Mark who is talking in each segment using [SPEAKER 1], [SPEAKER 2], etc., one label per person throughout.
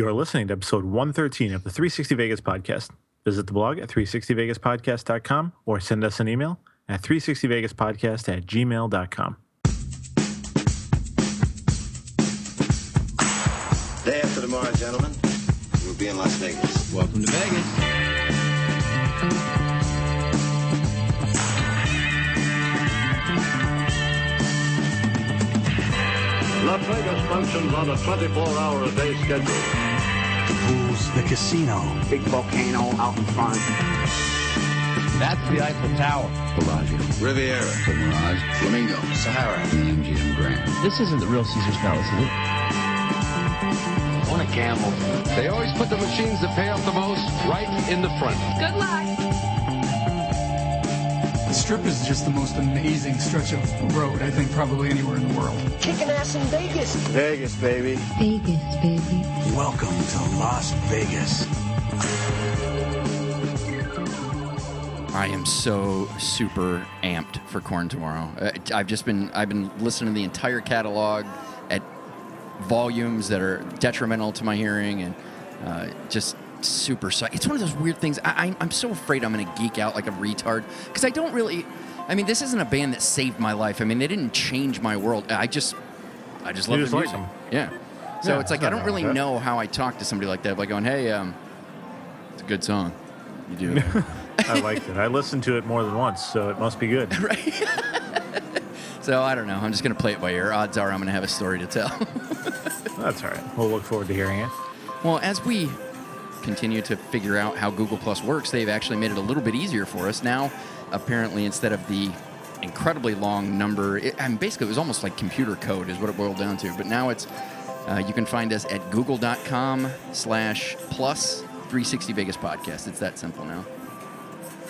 [SPEAKER 1] You are listening to episode 113 of the 360 Vegas podcast. Visit the blog at 360vegaspodcast.com or send us an email at 360vegaspodcast at gmail.com.
[SPEAKER 2] Day after tomorrow, gentlemen, we'll be in Las Vegas.
[SPEAKER 3] Welcome to Vegas.
[SPEAKER 4] Las Vegas functions on a 24-hour a day schedule.
[SPEAKER 5] Pools, the casino.
[SPEAKER 6] big volcano out in front.
[SPEAKER 3] That's the Eiffel Tower.
[SPEAKER 5] Bellagio.
[SPEAKER 2] Riviera.
[SPEAKER 5] The Mirage.
[SPEAKER 2] Flamingo. Sahara.
[SPEAKER 5] The MGM Grand.
[SPEAKER 7] This isn't the real Caesar's Palace, is it?
[SPEAKER 6] I Want a camel?
[SPEAKER 4] They always put the machines that pay off the most right in the front.
[SPEAKER 8] Good luck.
[SPEAKER 9] The strip is just the most amazing stretch of road, I think, probably anywhere in the world.
[SPEAKER 6] Kicking ass in Vegas.
[SPEAKER 2] Vegas, baby.
[SPEAKER 8] Vegas, baby.
[SPEAKER 5] Welcome to Las Vegas.
[SPEAKER 3] I am so super amped for Korn tomorrow. Uh, I've just been I've been listening to the entire catalog at volumes that are detrimental to my hearing and uh, just super psyched. It's one of those weird things. I, I, I'm so afraid I'm going to geek out like a retard because I don't really. I mean, this isn't a band that saved my life. I mean, they didn't change my world. I just I just love the music.
[SPEAKER 1] them.
[SPEAKER 3] Yeah. So
[SPEAKER 1] Yeah,
[SPEAKER 3] it's like I don't really know how I talk to somebody like that by going, "Hey, um, it's a good song." You do.
[SPEAKER 1] I liked it. I listened to it more than once, so it must be good. Right.
[SPEAKER 3] so I don't know. I'm just gonna play it by ear. Odds are I'm gonna have a story to tell.
[SPEAKER 1] That's all right. We'll look forward to hearing it.
[SPEAKER 3] well, as we continue to figure out how Google Plus works, they've actually made it a little bit easier for us now. Apparently, instead of the incredibly long number, it, and basically it was almost like computer code is what it boiled down to. But now it's uh, you can find us at google.com/slash plus 360 Vegas podcast. It's that simple now.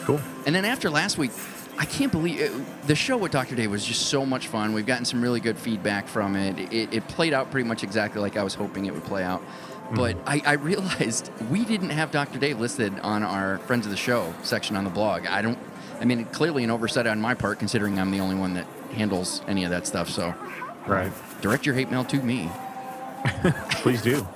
[SPEAKER 1] Cool.
[SPEAKER 3] And then after last week, I can't believe it, the show with Dr. Dave was just so much fun. We've gotten some really good feedback from it. It, it played out pretty much exactly like I was hoping it would play out. Mm-hmm. But I, I realized we didn't have Dr. Dave listed on our Friends of the Show section on the blog. I don't, I mean, clearly an oversight on my part, considering I'm the only one that handles any of that stuff. So
[SPEAKER 1] Right.
[SPEAKER 3] direct your hate mail to me.
[SPEAKER 1] Please do.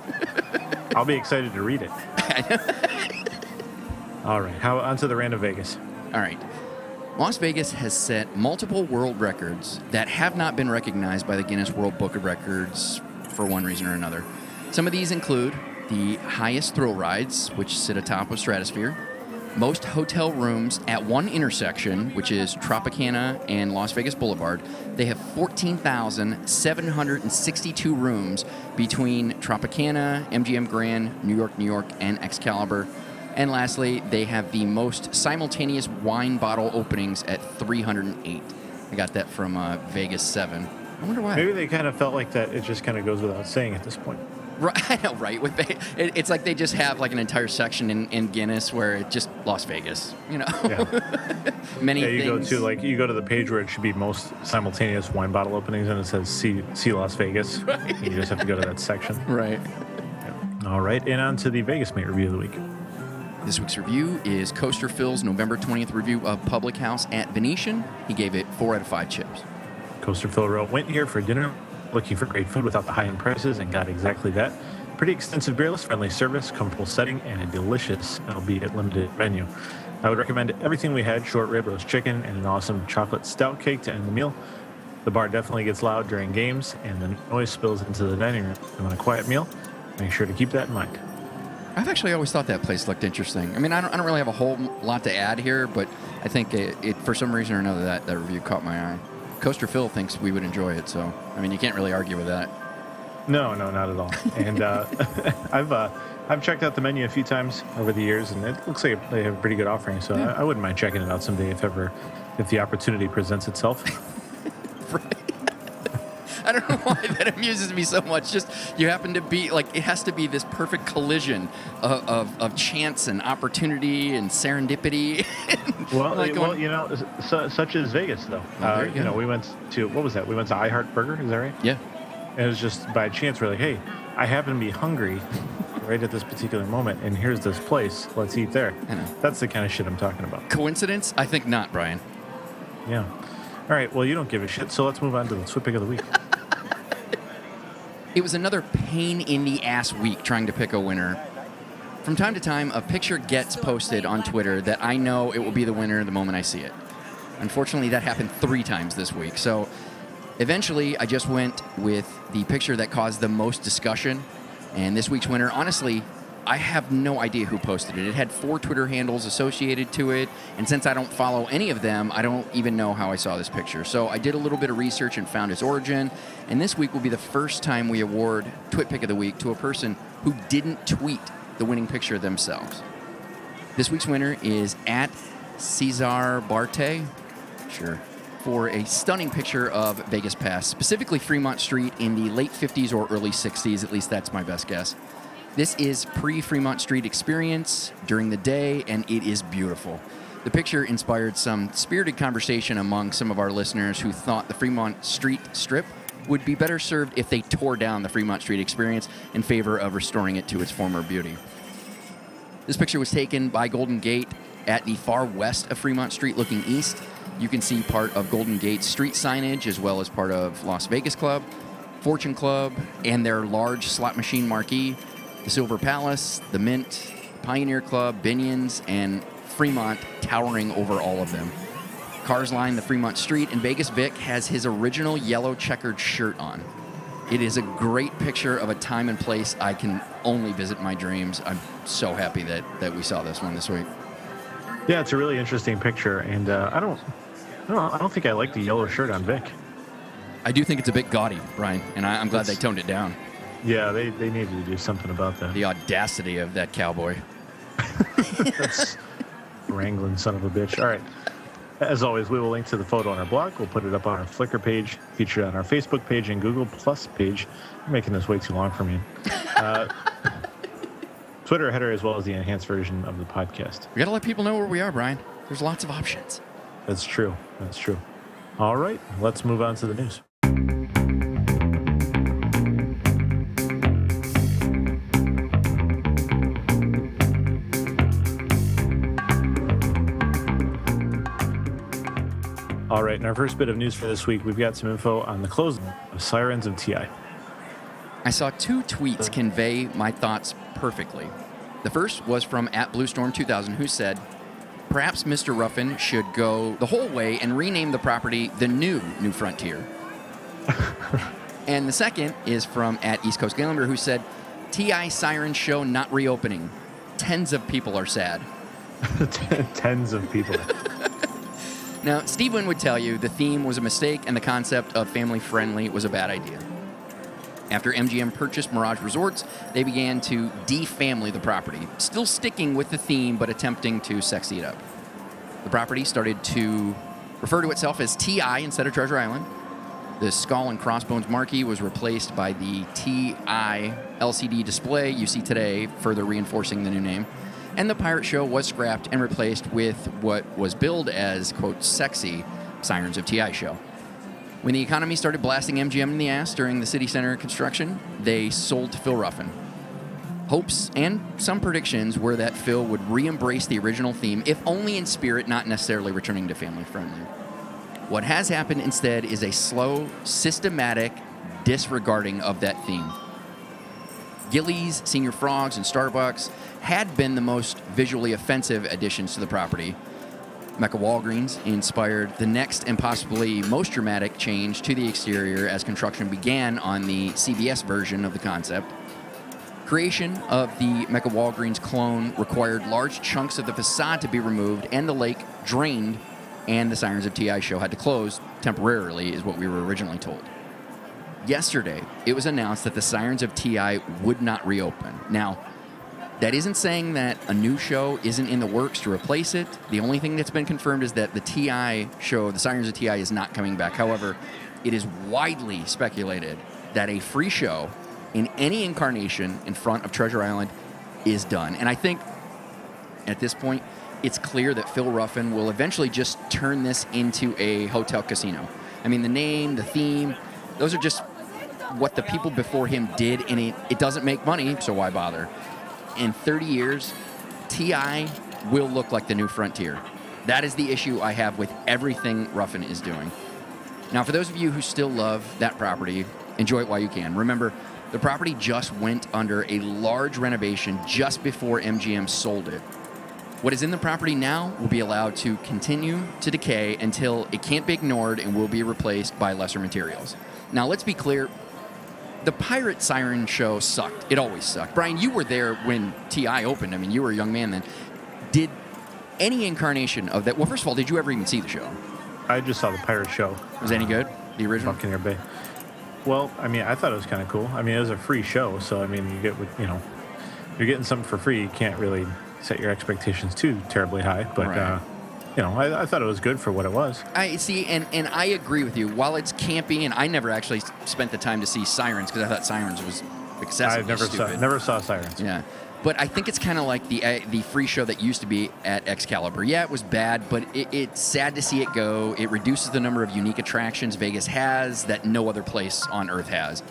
[SPEAKER 1] I'll be excited to read it. All right. How onto the random Vegas.
[SPEAKER 3] All right. Las Vegas has set multiple world records that have not been recognized by the Guinness World Book of Records for one reason or another. Some of these include the highest thrill rides, which sit atop of Stratosphere, most hotel rooms at one intersection, which is Tropicana and Las Vegas Boulevard. They have 14,762 rooms between Tropicana, MGM Grand, New York, New York, and Excalibur. And lastly, they have the most simultaneous wine bottle openings at 308. I got that from uh, Vegas 7. I wonder why.
[SPEAKER 1] Maybe they kind of felt like that. It just kind of goes without saying at this point.
[SPEAKER 3] Right, I know, right? With it, it's like they just have like an entire section in, in Guinness where it just Las Vegas, you know.
[SPEAKER 1] Yeah.
[SPEAKER 3] Many
[SPEAKER 1] yeah. You go to like you go to the page where it should be most simultaneous wine bottle openings, and it says "See See Las Vegas." And you just have to go to that section.
[SPEAKER 3] right.
[SPEAKER 1] All right. And on to the Vegas Mate review of the week.
[SPEAKER 3] This week's review is Coaster Phil's November 20th review of Public House at Venetian. He gave it four out of five chips.
[SPEAKER 1] Coaster Phil wrote, went here for dinner, looking for great food without the high end prices, and got exactly that. Pretty extensive beer list, friendly service, comfortable setting, and a delicious, albeit limited menu. I would recommend everything we had short rib, roast chicken, and an awesome chocolate stout cake to end the meal. The bar definitely gets loud during games, and the noise spills into the dining room. You want a quiet meal? Make sure to keep that in mind.
[SPEAKER 3] I've actually always thought that place looked interesting. I mean, I don't, I don't really have a whole lot to add here, but I think it, it for some reason or another that, that review caught my eye. Coaster Phil thinks we would enjoy it, so I mean, you can't really argue with that.
[SPEAKER 1] No, no, not at all. And uh, I've uh, I've checked out the menu a few times over the years, and it looks like they have a pretty good offering. So I, I wouldn't mind checking it out someday if ever if the opportunity presents itself.
[SPEAKER 3] I don't know why that amuses me so much. Just you happen to be like it has to be this perfect collision of, of, of chance and opportunity and serendipity.
[SPEAKER 1] Well,
[SPEAKER 3] Like
[SPEAKER 1] well, you know, su- such is Vegas, though.
[SPEAKER 3] Well,
[SPEAKER 1] uh,
[SPEAKER 3] you
[SPEAKER 1] you know, we went to what was that? We went to I Heart Burger. Is that right?
[SPEAKER 3] yeah,
[SPEAKER 1] And it was just by chance. We're like, hey, I happen to be hungry right at this particular moment, and here's this place. Let's eat there. That's the kind of shit I'm talking about.
[SPEAKER 3] coincidence? I think not, Brian.
[SPEAKER 1] Yeah. All right. Well, you don't give a shit, so let's move on to the Swift Pick of the Week.
[SPEAKER 3] It was another pain in the ass week trying to pick a winner. From time to time, a picture gets posted on Twitter that I know it will be the winner the moment I see it. Unfortunately, that happened three times this week. So eventually, I just went with the picture that caused the most discussion. And this week's winner, honestly, I have no idea who posted it. It had four Twitter handles associated to it, and since I don't follow any of them, I don't even know how I saw this picture. So I did a little bit of research and found its origin, and this week will be the first time we award Twit Pick of the Week to a person who didn't tweet the winning picture themselves. This week's winner is at Cesar Barte, sure, for a stunning picture of Vegas Pass, specifically Fremont Street in the late 50s or early 60s, at least that's my best guess. This is pre Fremont Street experience during the day, and it is beautiful. The picture inspired some spirited conversation among some of our listeners who thought the Fremont Street strip would be better served if they tore down the Fremont Street experience in favor of restoring it to its former beauty. This picture was taken by Golden Gate at the far west of Fremont Street, looking east. You can see part of Golden Gate's street signage as well as part of Las Vegas Club, Fortune Club, and their large slot machine marquee the Silver Palace, the Mint, Pioneer Club, Binion's, and Fremont towering over all of them. Cars line the Fremont Street, and Vegas Vic has his original yellow checkered shirt on. It is a great picture of a time and place I can only visit in my dreams. I'm so happy that, that we saw this one this week.
[SPEAKER 1] Yeah, it's a really interesting picture, and uh, I don't, I don't, I don't think I like the yellow shirt on Vic.
[SPEAKER 3] I do think it's a bit gaudy, Brian, and I, I'm glad
[SPEAKER 1] It's-
[SPEAKER 3] they toned it down.
[SPEAKER 1] Yeah, they, they needed to do something about that.
[SPEAKER 3] The audacity of that cowboy.
[SPEAKER 1] Wrangling son of a bitch. All right. As always, we will link to the photo on our blog. We'll put it up on our Flickr page, featured on our Facebook page and Google Plus page. You're making this way too long for me. Uh, Twitter header as well as the enhanced version of the podcast.
[SPEAKER 3] We got to let people know where we are, Brian. There's lots of options.
[SPEAKER 1] That's true. That's true. All right, let's move on to the news. Right, in our first bit of news for this week, we've got some info on the closing of Sirens of TI.
[SPEAKER 3] I saw two tweets convey my thoughts perfectly. The first was from at Bluestorm2000, who said, Perhaps Mr. Ruffin should go the whole way and rename the property the new New Frontier. and the second is from at East Coast Galander, who said, TI Siren Show not reopening. Tens of people are sad.
[SPEAKER 1] Tens of people.
[SPEAKER 3] Now, Steve Wynn would tell you the theme was a mistake and the concept of family friendly was a bad idea. After MGM purchased Mirage Resorts, they began to defamily the property, still sticking with the theme but attempting to sexy it up. The property started to refer to itself as TI instead of Treasure Island. The skull and crossbones marquee was replaced by the TI LCD display you see today, further reinforcing the new name. And the pirate show was scrapped and replaced with what was billed as, quote, sexy Sirens of TI show. When the economy started blasting MGM in the ass during the city center construction, they sold to Phil Ruffin. Hopes and some predictions were that Phil would re embrace the original theme, if only in spirit, not necessarily returning to family friendly. What has happened instead is a slow, systematic disregarding of that theme. Gilley's, Señor Frogs, and Starbucks had been the most visually offensive additions to the property. Mecca Walgreens inspired the next and possibly most dramatic change to the exterior as construction began on the CVS version of the concept. Creation of the Mecca Walgreens clone required large chunks of the facade to be removed and the lake drained, and the Sirens of TI show had to close temporarily, is what we were originally told. Yesterday, it was announced that the Sirens of TI would not reopen. Now, that isn't saying that a new show isn't in the works to replace it. The only thing that's been confirmed is that the TI show, the Sirens of TI, is not coming back. However, it is widely speculated that a free show in any incarnation in front of Treasure Island is done. And I think at this point, it's clear that Phil Ruffin will eventually just turn this into a hotel casino. I mean, the name, the theme, those are just what the people before him did, and it, it doesn't make money, so why bother? In 30 years, TI will look like the new frontier. That is the issue I have with everything Ruffin is doing. Now, for those of you who still love that property, enjoy it while you can. Remember, The property just went under a large renovation just before MGM sold it. What is in the property now will be allowed to continue to decay until it can't be ignored and will be replaced by lesser materials. Now, let's be clear the Pirate Siren show sucked. It always sucked. Brian, you were there when TI opened. I mean, you were a young man then. Did any incarnation of that? Well, first of all, did you ever even see the show?
[SPEAKER 1] I just saw the pirate show.
[SPEAKER 3] Was any good? The original?
[SPEAKER 1] Buccaneer Bay. Well, I mean, I thought it was kind of cool. I mean, it was a free show, so I mean, you get what you know, you're getting something for free. You can't really set your expectations too terribly high, but
[SPEAKER 3] Right.
[SPEAKER 1] uh, you know, I, I thought it was good for what it was.
[SPEAKER 3] I see, and, and I agree with you. While it's campy, and I never actually spent the time to see Sirens because I thought Sirens was excessively
[SPEAKER 1] I never
[SPEAKER 3] stupid.
[SPEAKER 1] saw never saw sirens.
[SPEAKER 3] Yeah, but I think it's kind of like the uh, the free show that used to be at Excalibur. Yeah, it was bad, but it, it's sad to see it go. It reduces the number of unique attractions Vegas has that no other place on Earth has.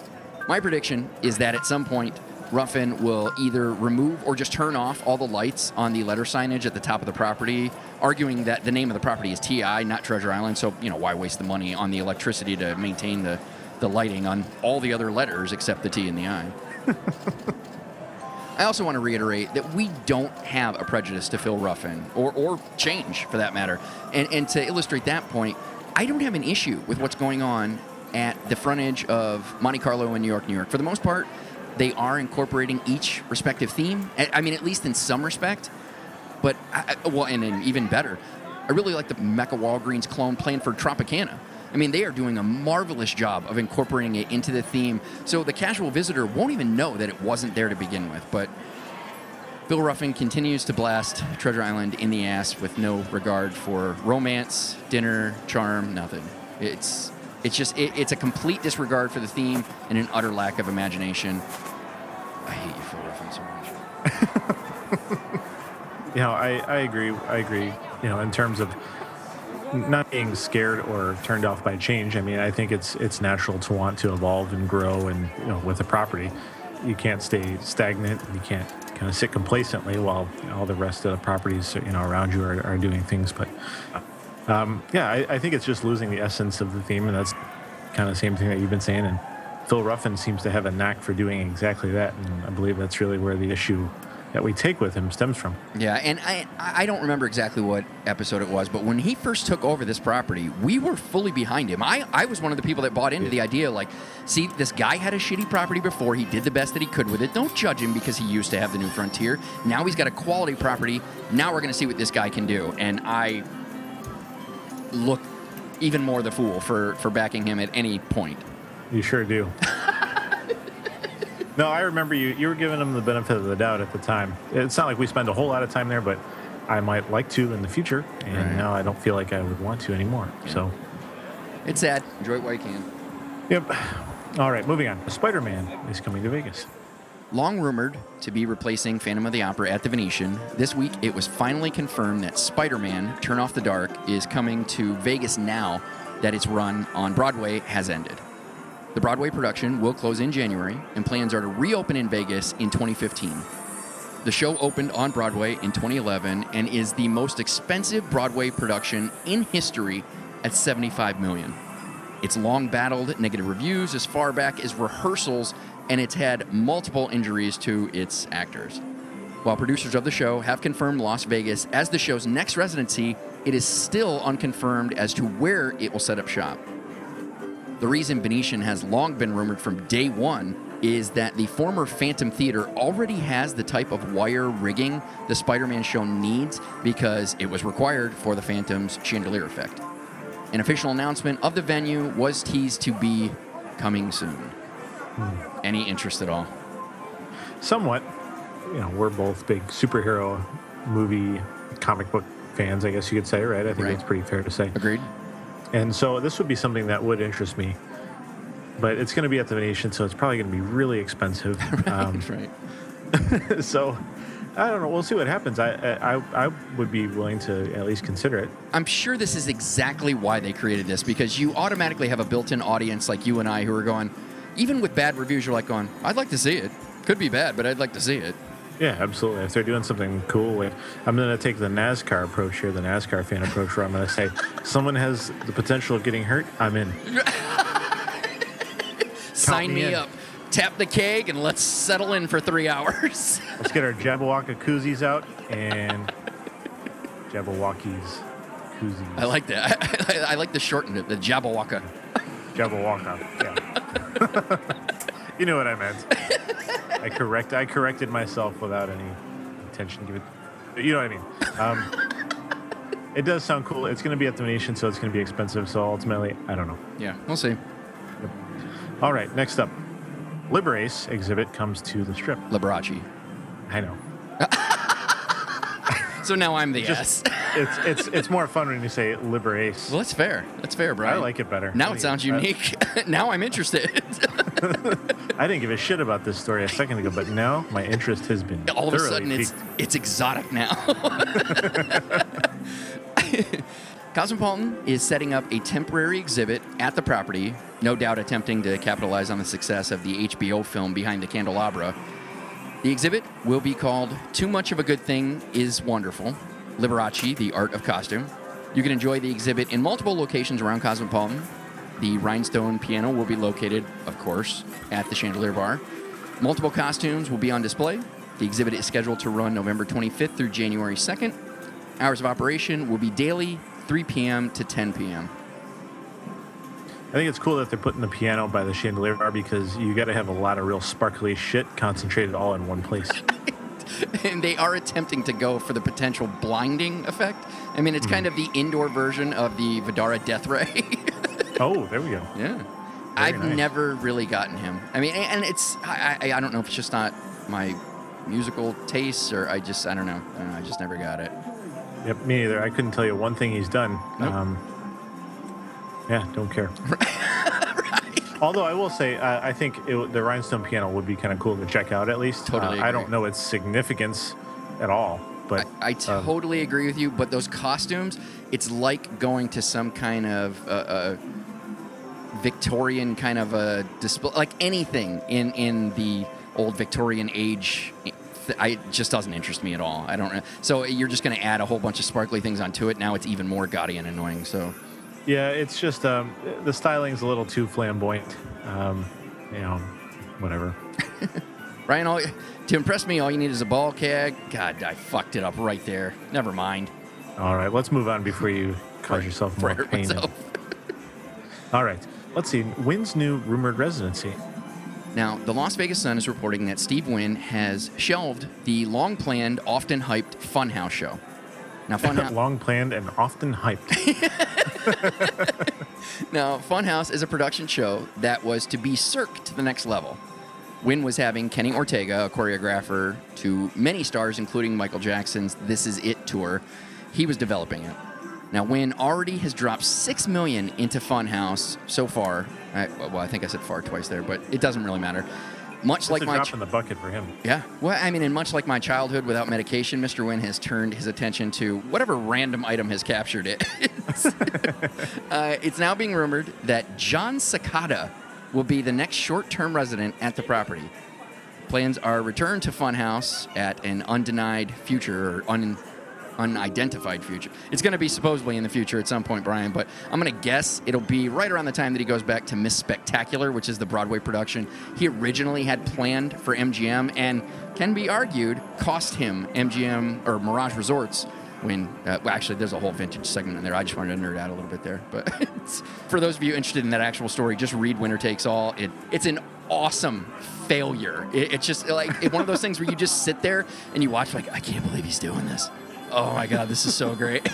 [SPEAKER 3] My prediction is that at some point, Ruffin will either remove or just turn off all the lights on the letter signage at the top of the property, arguing that the name of the property is TI, not Treasure Island. So you know why waste the money on the electricity to maintain the the lighting on all the other letters except the T and the I. I also want to reiterate that we don't have a prejudice to Phil Ruffin or, or change for that matter. And, and to illustrate that point, I don't have an issue with what's going on at the front edge of Monte Carlo in New York, New York. For the most part, they are incorporating each respective theme. I mean, at least in some respect. But, I- well, and, and even better, I really like the Mecca Walgreens clone plan for Tropicana. I mean, they are doing a marvelous job of incorporating it into the theme, so the casual visitor won't even know that it wasn't there to begin with. But Bill Ruffin continues to blast Treasure Island in the ass with no regard for romance, dinner, charm, nothing. It's it's just it, it's a complete disregard for the theme and an utter lack of imagination. I hate you, Phil Ruffin, so much.
[SPEAKER 1] You know, I, I agree. I agree. You know, in terms of not being scared or turned off by change. I mean, I think it's it's natural to want to evolve and grow, and you know, with a property, you can't stay stagnant. You can't kind of sit complacently while all the rest of the properties you know around you are, are doing things. But um, yeah, I, I think it's just losing the essence of the theme, and that's kind of the same thing that you've been saying. And Phil Ruffin seems to have a knack for doing exactly that, and I believe that's really where the issue that we take with him stems from.
[SPEAKER 3] Yeah, and I I don't remember exactly what episode it was, but when he first took over this property, we were fully behind him. I, I was one of the people that bought into the idea like, see, this guy had a shitty property before. He did the best that he could with it. Don't judge him because he used to have the new frontier. Now he's got a quality property. Now we're going to see what this guy can do. And I look even more the fool for for backing him at any point.
[SPEAKER 1] You sure do. no, I remember you. You were giving him the benefit of the doubt at the time. It's not like we spend a whole lot of time there, but I might like to in the future, and
[SPEAKER 3] Right.
[SPEAKER 1] now I don't feel like I would want to anymore. So,
[SPEAKER 3] It's sad. Enjoy it while you can.
[SPEAKER 1] yep. All right, moving on. Spider-Man is coming to Vegas.
[SPEAKER 3] Long rumored to be replacing Phantom of the Opera at the Venetian, this week it was finally confirmed that Spider Man Turn Off the Dark is coming to Vegas now that its run on Broadway has ended. The Broadway production will close in January, and plans are to reopen in Vegas in 2015. The show opened on Broadway in 2011 and is the most expensive Broadway production in history at 75 million. It's long battled negative reviews as far back as rehearsals, and it's had multiple injuries to its actors. While producers of the show have confirmed Las Vegas as the show's next residency, it is still unconfirmed as to where it will set up shop. The reason Venetian has long been rumored from day one is that the former Phantom Theater already has the type of wire rigging the Spider Man show needs because it was required for the Phantom's chandelier effect. An official announcement of the venue was teased to be coming soon. Any interest at all?
[SPEAKER 1] Somewhat. You know, we're both big superhero movie, comic book fans, I guess you could say, right? I think
[SPEAKER 3] Right.
[SPEAKER 1] that's pretty fair to say.
[SPEAKER 3] Agreed?
[SPEAKER 1] And so this would be something that would interest me. But it's going to be at the Venetian, so it's probably going to be really expensive. Um,
[SPEAKER 3] right.
[SPEAKER 1] so I don't know. We'll see what happens. I, I I would be willing to at least consider it.
[SPEAKER 3] I'm sure this is exactly why they created this because you automatically have a built-in audience like you and I who are going, even with bad reviews, you're like going, I'd like to see it. Could be bad, but I'd like to see it.
[SPEAKER 1] Yeah, absolutely. If they're doing something cool, like I'm going to take the NASCAR approach here, the NASCAR fan approach, where I'm going to say someone has the potential of getting hurt. I'm in.
[SPEAKER 3] Sign
[SPEAKER 1] me
[SPEAKER 3] me up. tap the keg and let's settle in for three hours.
[SPEAKER 1] Let's get our Jabberwocky koozies out and Jabberwockies koozies.
[SPEAKER 3] I like that. I, I like the shortened it, the Jabberwocka.
[SPEAKER 1] Jabberwocka. Yeah. you know what I meant. I correct. I corrected myself without any intention given. You know what I mean. Um, it does sound cool. It's going to be at the Venetian, so it's going to be expensive. So ultimately, I don't know.
[SPEAKER 3] Yeah, we'll see.
[SPEAKER 1] All right, next up, Liberace exhibit comes to the strip.
[SPEAKER 3] Liberace.
[SPEAKER 1] I know.
[SPEAKER 3] So now I'm the
[SPEAKER 1] Just-
[SPEAKER 3] S.
[SPEAKER 1] It's it's it's more fun when you say Liberace.
[SPEAKER 3] well, that's fair. That's fair, bro.
[SPEAKER 1] I like it better.
[SPEAKER 3] Now it sounds unique. now I'm interested.
[SPEAKER 1] I didn't give a shit about this story a second ago, but now my interest has been
[SPEAKER 3] All of a sudden, it's it's exotic now. Cosmopolitan is setting up a temporary exhibit at the property, no doubt attempting to capitalize on the success of the HBO film Behind the Candelabra. The exhibit will be called Too Much of a Good Thing is Wonderful Liberace, the Art of Costume. You can enjoy the exhibit in multiple locations around Cosmopolitan. The Rhinestone piano will be located, of course, at the Chandelier Bar. Multiple costumes will be on display. The exhibit is scheduled to run November 25th through January 2nd. Hours of operation will be daily, 3 p.m. to 10 p.m.
[SPEAKER 1] I think it's cool that they're putting the piano by the chandelier bar because you got to have a lot of real sparkly shit concentrated all in one place.
[SPEAKER 3] and they are attempting to go for the potential blinding effect. I mean, it's kind of the indoor version of the Vdara Death Ray.
[SPEAKER 1] oh, there we go.
[SPEAKER 3] yeah. I've
[SPEAKER 1] nice.
[SPEAKER 3] never really gotten him. I mean, and it's, I, I, I don't know if it's just not my musical tastes or I just, I don't know. I, don't know, I just never got it.
[SPEAKER 1] Yep, me neither. I couldn't tell you one thing he's done.
[SPEAKER 3] Nope.
[SPEAKER 1] Um, yeah, don't care. Although I will say, uh, I think it, the rhinestone piano would be kind of cool to check out at least.
[SPEAKER 3] Totally
[SPEAKER 1] Uh, I don't know its significance at all, but
[SPEAKER 3] I, I
[SPEAKER 1] um,
[SPEAKER 3] totally agree with you, but those costumes, it's like going to some kind of uh, uh, Victorian kind of a display, like anything in in the old Victorian age. I it just doesn't interest me at all. I don't. So you're just going to add a whole bunch of sparkly things onto it. Now it's even more gaudy and annoying. So
[SPEAKER 1] yeah, it's just um, the styling's a little too flamboyant. Um, you know, whatever.
[SPEAKER 3] Ryan, all, to impress me, all you need is a ball keg. God, I fucked it up right there. Never mind.
[SPEAKER 1] All right, let's move on before you cause yourself more pain. All right, let's see. Wynn's new rumored residency.
[SPEAKER 3] Now, the Las Vegas Sun is reporting that Steve Wynn has shelved the long planned, often hyped Funhouse show. Now, Funhouse,
[SPEAKER 1] Long planned and often hyped.
[SPEAKER 3] now, Funhouse is a production show that was to be circed to the next level. Wynn was having Kenny Ortega, a choreographer to many stars, including Michael Jackson's This Is It tour. He was developing it. Now, Wynn already has dropped six million into Funhouse so far. I, well, I think I said far twice there, but it doesn't really matter. Much
[SPEAKER 1] It's
[SPEAKER 3] like
[SPEAKER 1] a
[SPEAKER 3] my
[SPEAKER 1] drop in the bucket for him.
[SPEAKER 3] Yeah. Well, I mean, and much like my childhood without medication, Mr. Wynn has turned his attention to whatever random item has captured it. it's, uh, it's now being rumored that Jon Secada will be the next short term resident at the property. Plans are returned to Funhouse at an undenied future or un, unidentified future. It's going to be supposedly in the future at some point, Brian, but I'm going to guess it'll be right around the time that he goes back to Miss Spectacular, which is the Broadway production he originally had planned for MGM and can be argued cost him MGM or Mirage Resorts when uh, well, actually there's a whole vintage segment in there. I just wanted to nerd out a little bit there, but for those of you interested in that actual story, just read Winner Takes All. It it's an awesome failure. It, it's just like one of those things where you just sit there and you watch like I can't believe he's doing this. Oh my god, this is so great.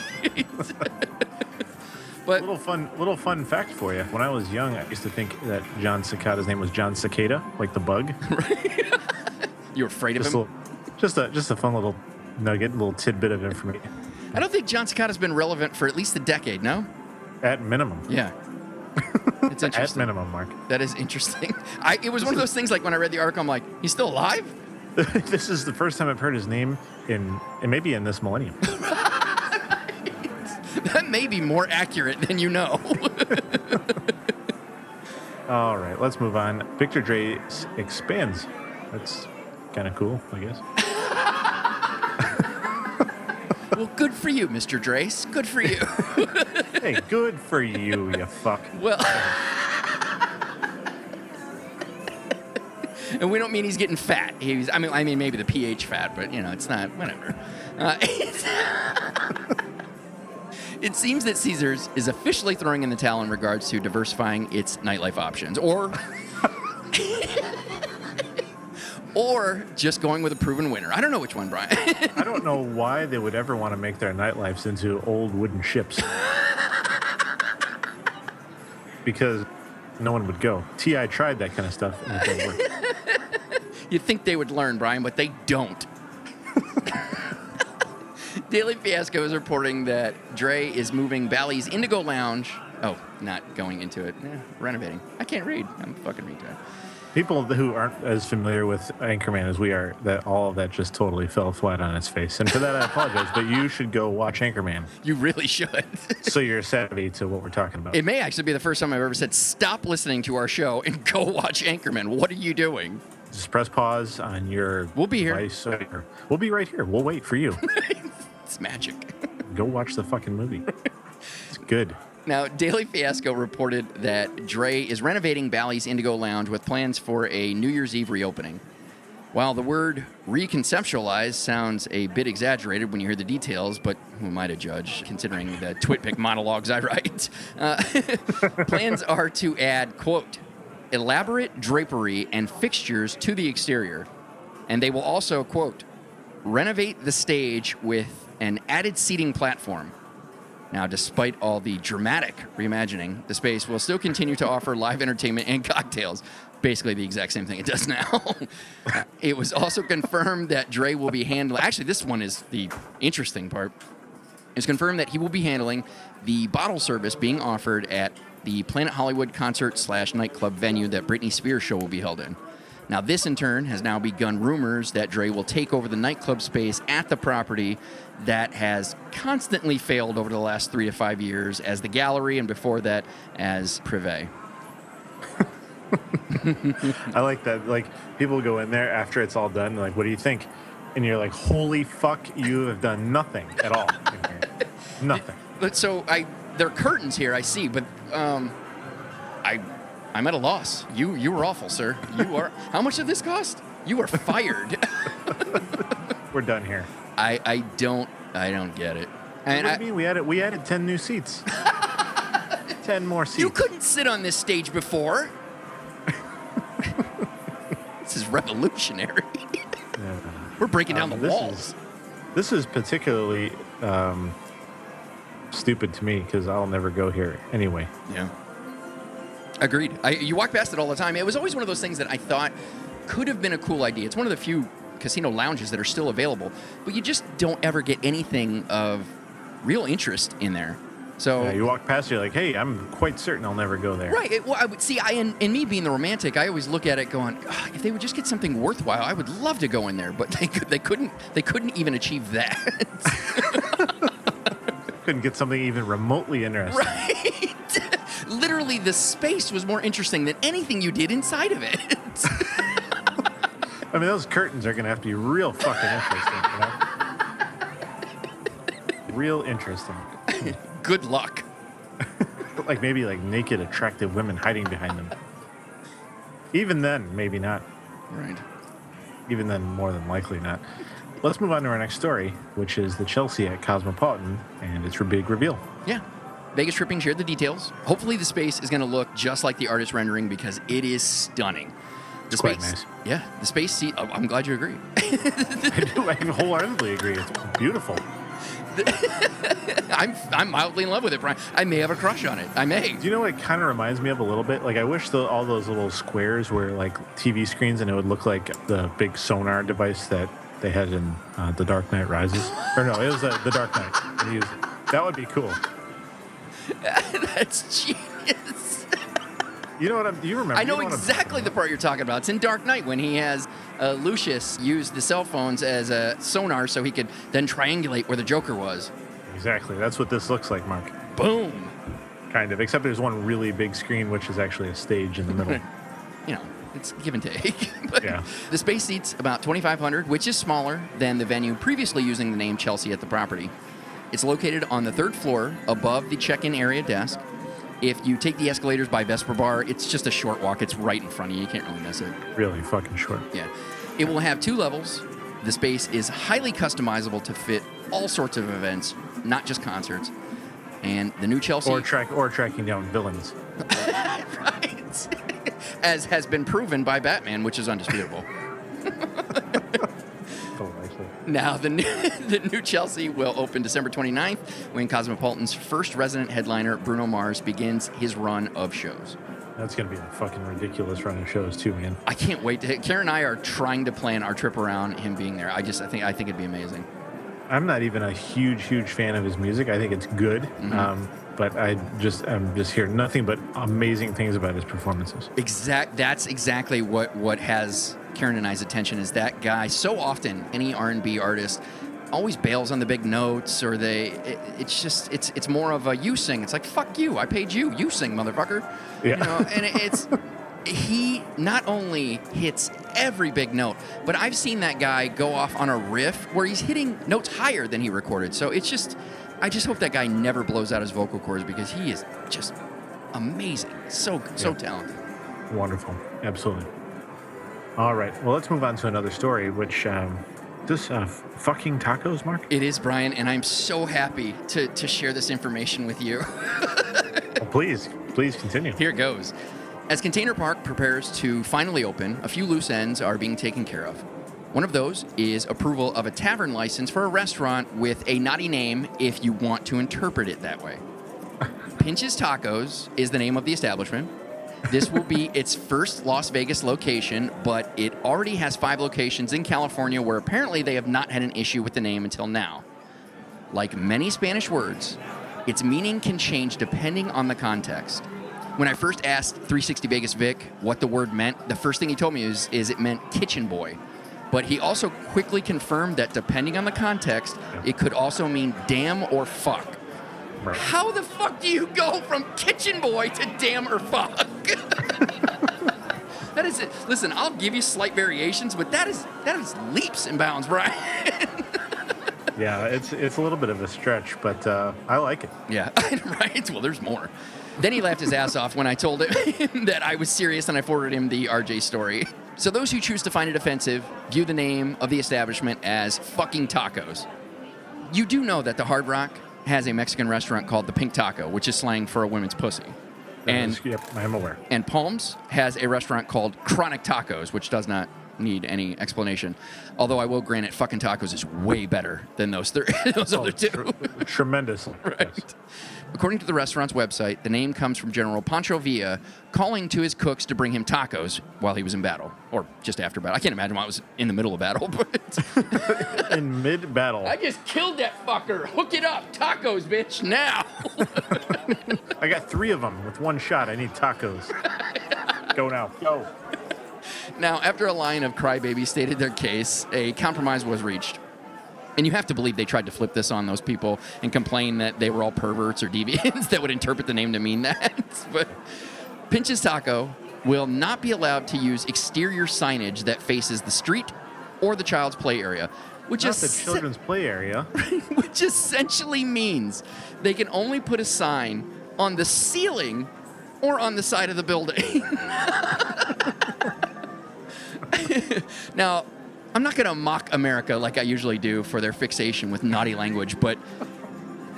[SPEAKER 3] but
[SPEAKER 1] Little fun, little fun fact for you. When I was young, I used to think that Jon Secada's name was John Cicada, like the bug.
[SPEAKER 3] you're afraid of
[SPEAKER 1] just,
[SPEAKER 3] him.
[SPEAKER 1] a, just a just a fun little nugget, little tidbit of information.
[SPEAKER 3] I don't think Jon Secada's been relevant for at least a decade. No.
[SPEAKER 1] At minimum.
[SPEAKER 3] Yeah. It's
[SPEAKER 1] At
[SPEAKER 3] interesting.
[SPEAKER 1] minimum, Mark.
[SPEAKER 3] That is interesting. I, it was one of those things like when I read the article, I'm like, he's still alive?
[SPEAKER 1] this is the first time I've heard his name in, and maybe in this millennium.
[SPEAKER 3] That may be more accurate than you know.
[SPEAKER 1] All right, let's move on. Victor Drai expands. That's kind of cool, I guess.
[SPEAKER 3] well, good for you, Mr. Drace. Good for you.
[SPEAKER 1] hey, good for you, you fuck.
[SPEAKER 3] well, and we don't mean he's getting fat. He's, I mean, I mean maybe the pH fat, but you know, it's not. Whatever. Uh, it seems that Caesars is officially throwing in the towel in regards to diversifying its nightlife options, or. Or just going with a proven winner. I don't know which one, Brian.
[SPEAKER 1] I don't know why they would ever want to make their nightlives into old wooden ships. because no one would go. Ti tried that kind of stuff and it didn't work.
[SPEAKER 3] You'd think they would learn, Brian, but they don't. Daily Fiasco is reporting that Drai is moving Bally's Indigo Lounge. Oh, not going into it. Eh, renovating. I can't read. I'm fucking retard.
[SPEAKER 1] People who aren't as familiar with Anchorman as we are, that all of that just totally fell flat on its face. And for that, I apologize. But you should go watch Anchorman
[SPEAKER 3] You really should.
[SPEAKER 1] so you're savvy to what we're talking about.
[SPEAKER 3] it may actually be the first time I've ever said, stop listening to our show and go watch Anchorman. What are you doing?
[SPEAKER 1] Just press pause on your.
[SPEAKER 3] We'll be here.
[SPEAKER 1] device. or- We'll be right here. We'll wait for you.
[SPEAKER 3] It's magic.
[SPEAKER 1] go watch the fucking movie. It's good.
[SPEAKER 3] Now, Daily Fiasco reported that Drai is renovating Bally's Indigo Lounge with plans for a New Year's Eve reopening. While the word reconceptualize sounds a bit exaggerated when you hear the details, but who am I to judge, considering the TwitPic monologues I write? Uh, plans are to add, quote, elaborate drapery and fixtures to the exterior. And they will also, quote, renovate the stage with an added seating platform. Now, despite all the dramatic reimagining, the space will still continue to offer live entertainment and cocktails. Basically, the exact same thing it does now. Uh, it was also confirmed that Drai will be handling. Actually, this one is the interesting part. It's confirmed that he will be handling the bottle service being offered at the Planet Hollywood concert slash nightclub venue that Britney Spears show will be held in. Now, this in turn has now begun rumors that Drai will take over the nightclub space at the property that has constantly failed over the last three to five years as the gallery and before that as Privé.
[SPEAKER 1] I like that. Like people go in there after it's all done. Like, what do you think? And you're like, holy fuck, you have done nothing at all. nothing.
[SPEAKER 3] But so I, there are curtains here. I see, but um, I, I'm at a loss. You, you were awful, sir. You are. how much did this cost? You are fired.
[SPEAKER 1] We're done here.
[SPEAKER 3] I, I don't, I don't get it. And
[SPEAKER 1] what
[SPEAKER 3] I,
[SPEAKER 1] do you mean? We added we added ten new seats. ten more seats.
[SPEAKER 3] you couldn't sit on this stage before. this is revolutionary. We're breaking down
[SPEAKER 1] Um,
[SPEAKER 3] the
[SPEAKER 1] this
[SPEAKER 3] walls.
[SPEAKER 1] Is, this is particularly um, stupid to me because I'll never go here anyway.
[SPEAKER 3] Yeah. Agreed. I, you walk past it all the time. It was always one of those things that I thought could have been a cool idea. It's one of the few casino lounges that are still available, but you just don't ever get anything of real interest in there. So
[SPEAKER 1] Yeah, you walk past, you're like, hey, I'm quite certain I'll never go there.
[SPEAKER 3] Right. It, well, I would see. I in, in me being the romantic, I always look at it going, "Ah, if they would just get something worthwhile, I would love to go in there. But they could, they couldn't. They couldn't even achieve that.
[SPEAKER 1] Couldn't get something even remotely interesting.
[SPEAKER 3] right. Literally, the space was more interesting than anything you did inside of it.
[SPEAKER 1] I mean, those curtains are gonna have to be real fucking interesting. You know? real interesting.
[SPEAKER 3] Good luck.
[SPEAKER 1] Like maybe like naked, attractive women hiding behind them. Even then, maybe not.
[SPEAKER 3] Right.
[SPEAKER 1] Even then, more than likely not. Let's move on to our next story, which is the Chelsea at Cosmopolitan and its big reveal.
[SPEAKER 3] Yeah. Vegas Tripping shared the details. Hopefully, the space is going to look just like the artist rendering because it is stunning. The
[SPEAKER 1] It's quite
[SPEAKER 3] space,
[SPEAKER 1] nice.
[SPEAKER 3] yeah, the space seat. oh, I'm glad you agree.
[SPEAKER 1] I do. I wholeheartedly agree. It's beautiful.
[SPEAKER 3] I'm I'm mildly in love with it, Brian. I may have a crush on it. I may.
[SPEAKER 1] Do you know what it kind of reminds me of a little bit? Like I wish the, all those little squares were like TV screens, and it would look like the big sonar device that they had in uh, The Dark Knight Rises. or no, it was uh, The Dark Knight. They used- That would be cool.
[SPEAKER 3] That's genius.
[SPEAKER 1] You know what? I'm, do you remember?
[SPEAKER 3] I know
[SPEAKER 1] you I'm
[SPEAKER 3] exactly the part you're talking about. It's in Dark Knight when he has uh, Lucius use the cell phones as a sonar so he could then triangulate where the Joker was.
[SPEAKER 1] Exactly. That's what this looks like, Mark.
[SPEAKER 3] Boom.
[SPEAKER 1] Kind of. Except there's one really big screen, which is actually a stage in the middle.
[SPEAKER 3] You know, it's give and take. but
[SPEAKER 1] Yeah.
[SPEAKER 3] The space seats about 2,500, which is smaller than the venue previously using the name Chelsea at the property. It's located on the third floor above the check-in area desk. If you take the escalators by Vesper Bar, it's just a short walk. It's right in front of you. You can't really miss it.
[SPEAKER 1] Really fucking short.
[SPEAKER 3] Yeah. It will have two levels. The space is highly customizable to fit all sorts of events, not just concerts. And the new Chelsea,
[SPEAKER 1] Or track or tracking down villains.
[SPEAKER 3] right, as has been proven by Batman, which is undisputable. Now, the new, the new Chelsea will open December 29th when Cosmopolitan's first resident headliner, Bruno Mars, begins his run of shows.
[SPEAKER 1] That's gonna be a fucking ridiculous run of shows too, man.
[SPEAKER 3] I can't wait to. Karen and I are trying to plan our trip around him being there. I just, I think, I think it'd be amazing.
[SPEAKER 1] I'm not even a huge, huge fan of his music. I think it's good,
[SPEAKER 3] Mm-hmm.
[SPEAKER 1] um, but I just I'm just hear nothing but amazing things about his performances.
[SPEAKER 3] Exact. That's exactly what what has Karen and I's attention. Is that guy so often any R and B artist always bails on the big notes, or they. It, it's just it's it's more of a you sing. It's like fuck you. I paid you. You sing, motherfucker.
[SPEAKER 1] Yeah.
[SPEAKER 3] You know, and it- it's. He not only hits every big note, but I've seen that guy go off on a riff where he's hitting notes higher than he recorded. So it's just, I just hope that guy never blows out his vocal cords because he is just amazing. So so
[SPEAKER 1] Yeah.
[SPEAKER 3] talented.
[SPEAKER 1] Wonderful, absolutely. All right, well let's move on to another story, which um, this uh, fucking tacos, Mark.
[SPEAKER 3] It is Brian, and I'm so happy to to share this information with you.
[SPEAKER 1] Oh, please, please continue.
[SPEAKER 3] Here it goes. As Container Park prepares to finally open, a few loose ends are being taken care of. One of those is approval of a tavern license for a restaurant with a naughty name if you want to interpret it that way. Pinches Tacos is the name of the establishment. This will be its first Las Vegas location, but it already has five locations in California where apparently they have not had an issue with the name until now. Like many Spanish words, its meaning can change depending on the context. When I first asked 360 Vegas Vic what the word meant, the first thing he told me is, is it meant kitchen boy. But he also quickly confirmed that depending on the context, it could also mean damn or fuck.
[SPEAKER 1] Right.
[SPEAKER 3] How the fuck do you go from kitchen boy to damn or fuck? that is it. Listen, I'll give you slight variations, but that is that is leaps and bounds, Brian.
[SPEAKER 1] Yeah, it's it's a little bit of a stretch, but uh, I like it.
[SPEAKER 3] Yeah, right. Well, there's more. Then he laughed his ass off when I told him that I was serious and I forwarded him the RJ story. So those who choose to find it offensive view the name of the establishment as fucking tacos. You do know that the Hard Rock has a Mexican restaurant called the Pink Taco, which is slang for a woman's pussy.
[SPEAKER 1] That
[SPEAKER 3] And
[SPEAKER 1] is- yep, I am aware.
[SPEAKER 3] and Palms has a restaurant called Chronic Tacos, which does not need any explanation. Although I will grant it, fucking tacos is way better than those three, those
[SPEAKER 1] Oh,
[SPEAKER 3] other two.
[SPEAKER 1] tr- tremendous.
[SPEAKER 3] Right. According to the restaurant's website, the name comes from General Pancho Villa calling to his cooks to bring him tacos while he was in battle, or just after battle. I can't imagine why it was in the middle of battle, but
[SPEAKER 1] In mid battle,
[SPEAKER 3] I just killed that fucker. Hook it up, tacos, bitch, now.
[SPEAKER 1] I got three of them with one shot. I need tacos. Go now. Go.
[SPEAKER 3] Now, after a line of crybabies stated their case, a compromise was reached. And you have to believe they tried to flip this on those people and complain that they were all perverts or deviants that would interpret the name to mean that. but Pinches Taco will not be allowed to use exterior signage that faces the street or the child's play area, which
[SPEAKER 1] Not
[SPEAKER 3] is
[SPEAKER 1] the children's play area.
[SPEAKER 3] which essentially means they can only put a sign on the ceiling or on the side of the building. now, I'm not going to mock America like I usually do for their fixation with naughty language, but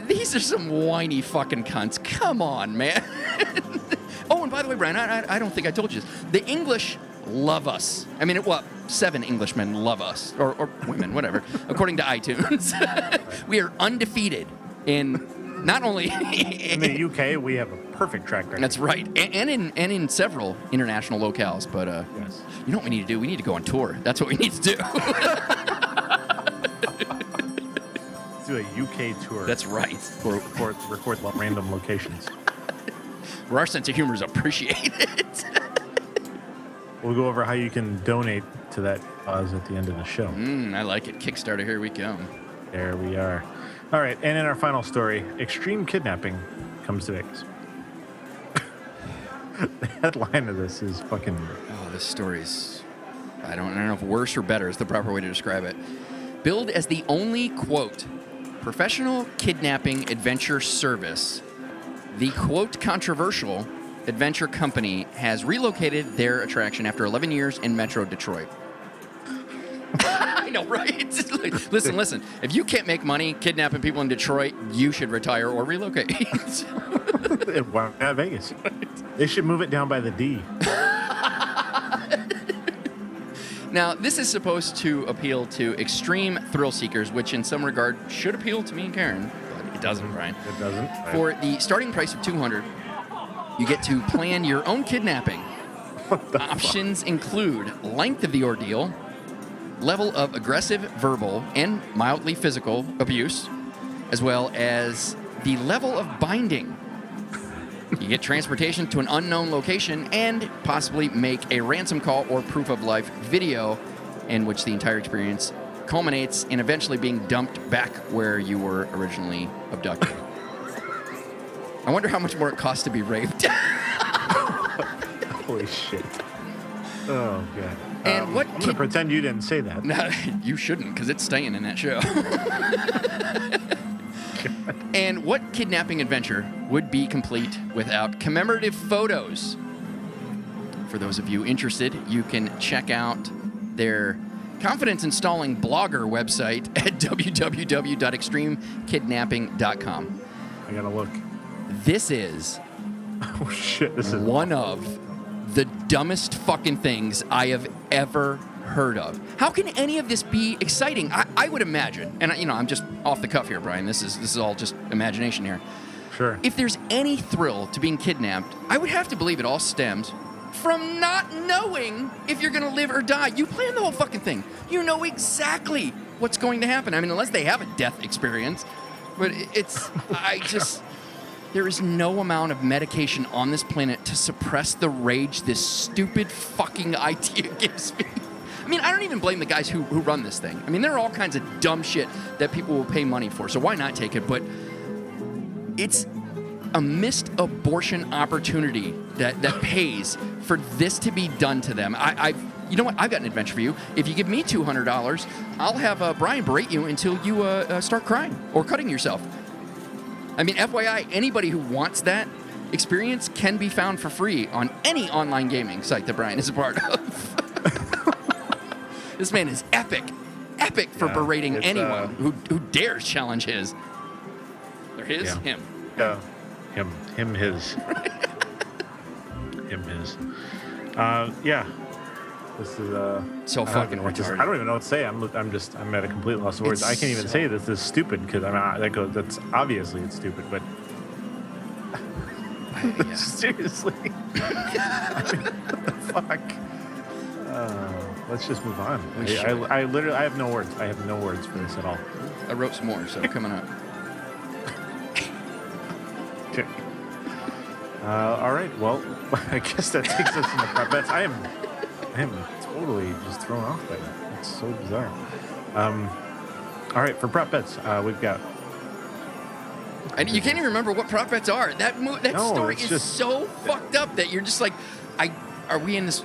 [SPEAKER 3] these are some whiny fucking cunts. Come on, man. oh, and by the way, Brian, I, I, I don't think I told you this. The English love us. I mean, what? Seven Englishmen love us, or, or women, whatever, according to iTunes. we are undefeated in not only
[SPEAKER 1] In the UK, we have a perfect track record.
[SPEAKER 3] That's right, and, and in and in several international locales. But uh,
[SPEAKER 1] Yes.
[SPEAKER 3] you know what we need to do? We need to go on tour. That's what we need to do.
[SPEAKER 1] Let's do a UK tour.
[SPEAKER 3] That's right.
[SPEAKER 1] For, record, record random locations.
[SPEAKER 3] Where our sense of humor is appreciated.
[SPEAKER 1] We'll go over how you can donate to that cause at the end of the show.
[SPEAKER 3] mm, I like it. Kickstarter. Here we go.
[SPEAKER 1] There we are. All right, and in our final story, extreme kidnapping comes to Vegas. the headline of this is fucking.
[SPEAKER 3] Oh, this story's. I don't, I don't know if worse or better is the proper way to describe it. Billed as the only, quote, professional kidnapping adventure service the quote controversial adventure company has relocated their attraction after 11 years in Metro Detroit. Know, right? listen, listen. If you can't make money kidnapping people in Detroit, you should retire or relocate.
[SPEAKER 1] Why not Vegas? They should move it down by the D.
[SPEAKER 3] now, this is supposed to appeal to extreme thrill seekers, which in some regard should appeal to me and Karen, but it doesn't, Brian.
[SPEAKER 1] It doesn't.
[SPEAKER 3] For the starting price of 200, you get to plan your own kidnapping. Options include length of the ordeal, level of aggressive verbal and mildly physical abuse, as well as the level of binding. You get transportation to an unknown location and possibly make a ransom call or proof of life video in which the entire experience culminates in eventually being dumped back where you were originally abducted. I wonder how much more it costs to be raped.
[SPEAKER 1] Holy shit. Oh god.
[SPEAKER 3] And
[SPEAKER 1] Um,
[SPEAKER 3] what
[SPEAKER 1] I'm gonna pretend you didn't say that.
[SPEAKER 3] No, you shouldn't, because it's staying in that show. and what kidnapping adventure would be complete without commemorative photos? For those of you interested, you can check out their confidence installing blogger website at www.extremekidnapping.com.
[SPEAKER 1] I gotta look.
[SPEAKER 3] This is
[SPEAKER 1] Oh shit. This is
[SPEAKER 3] one of the dumbest fucking things I have ever heard of. How can any of this be exciting? I, I would imagine, and you know, I'm just off the cuff here, Brian. This is this is all just imagination here.
[SPEAKER 1] sure.
[SPEAKER 3] If there's any thrill to being kidnapped, I would have to believe it all stems from not knowing if you're gonna live or die. You plan the whole fucking thing. You know exactly what's going to happen. I mean, unless they have a death experience, but it's I just. There is no amount of medication on this planet to suppress the rage this stupid fucking idea gives me. I mean, I don't even blame the guys who, who run this thing. I mean, there are all kinds of dumb shit that people will pay money for, so why not take it? But it's a missed abortion opportunity that, that pays for this to be done to them. I, I've, you know what? I've got an adventure for you. If you give me two hundred dollars, I'll have uh, Brian berate you until you uh, uh, start crying or cutting yourself. I mean, FYI, anybody who wants that experience can be found for free on any online gaming site that Brian is a part of. this man is epic, epic for
[SPEAKER 1] Yeah,
[SPEAKER 3] berating anyone
[SPEAKER 1] uh,
[SPEAKER 3] who, who dares challenge his. They're his,
[SPEAKER 1] Yeah.
[SPEAKER 3] him.
[SPEAKER 1] Yeah. Him. Him. His. him. His. Uh, yeah. This is uh.
[SPEAKER 3] So
[SPEAKER 1] I
[SPEAKER 3] fucking
[SPEAKER 1] even know what to say.
[SPEAKER 3] retarded.
[SPEAKER 1] I don't even know what to say. I'm. I'm just. I'm at a complete loss of words.
[SPEAKER 3] It's
[SPEAKER 1] I can't even
[SPEAKER 3] so-
[SPEAKER 1] say this is stupid because I'm. Not, that goes. That's obviously it's stupid, but
[SPEAKER 3] Yeah.
[SPEAKER 1] seriously. I mean, what the fuck. Uh, let's just move on. I, I, I literally. I have no words. I have no words for this at all.
[SPEAKER 3] I wrote some more, so coming up.
[SPEAKER 1] Okay. Uh, all right. Well, I guess that takes us into prop bets. I am, I am totally just thrown off by that. That's so bizarre. Um, all right, for prop bets, uh, we've got.
[SPEAKER 3] And you can't even remember what prop bets are. That mo- that
[SPEAKER 1] No,
[SPEAKER 3] story is
[SPEAKER 1] just-
[SPEAKER 3] so fucked up that you're just like, I are we in this?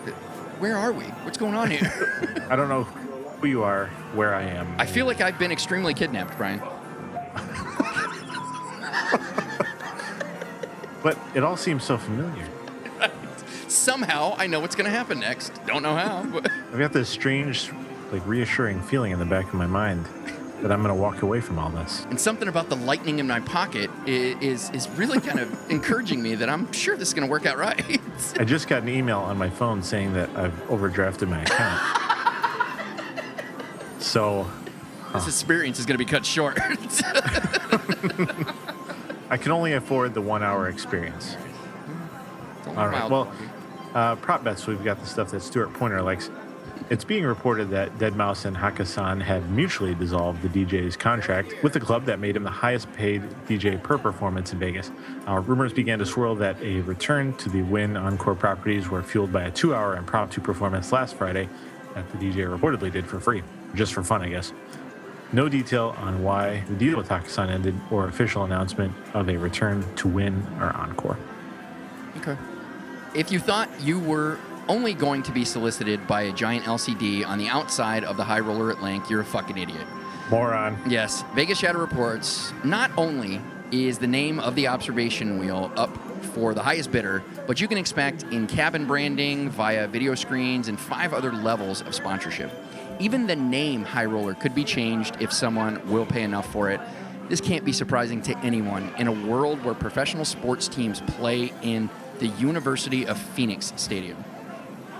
[SPEAKER 3] Where are we? What's going on here?
[SPEAKER 1] I don't know who you are, where I am.
[SPEAKER 3] I feel like I've been extremely kidnapped, Brian.
[SPEAKER 1] but it all seems so familiar.
[SPEAKER 3] Somehow I know what's going to happen next. Don't know how, but
[SPEAKER 1] I've got this strange, like reassuring feeling in the back of my mind that I'm going to walk away from all this.
[SPEAKER 3] and something about the lightning in my pocket is is really kind of encouraging me that I'm sure this is going to work out right.
[SPEAKER 1] I just got an email on my phone saying that I've overdrafted my account. so
[SPEAKER 3] this experience is going to be cut short.
[SPEAKER 1] I can only afford the one hour experience. All right. Well, uh, prop bets. We've got the stuff that Stuart Pointer likes. It's being reported that Deadmau5 and Hakkasan have mutually dissolved the DJ's contract with the club that made him the highest paid DJ per performance in Vegas. Uh, rumors began to swirl that a return to the Wynn Encore properties were fueled by a two hour impromptu performance last Friday that the DJ reportedly did for free, just for fun, I guess. No detail on why the deal with Hakkasan ended or official announcement of a return to Wynn or Encore.
[SPEAKER 3] Okay. If you thought you were only going to be solicited by a giant LCD on the outside of the high roller at LINQ, you're a fucking idiot.
[SPEAKER 1] Moron.
[SPEAKER 3] Yes, Vegas Chatter reports not only is the name of the observation wheel up for the highest bidder, but you can expect in cabin branding, via video screens, and five other levels of sponsorship. Even the name High Roller could be changed if someone will pay enough for it. This can't be surprising to anyone in a world where professional sports teams play in the University of Phoenix Stadium.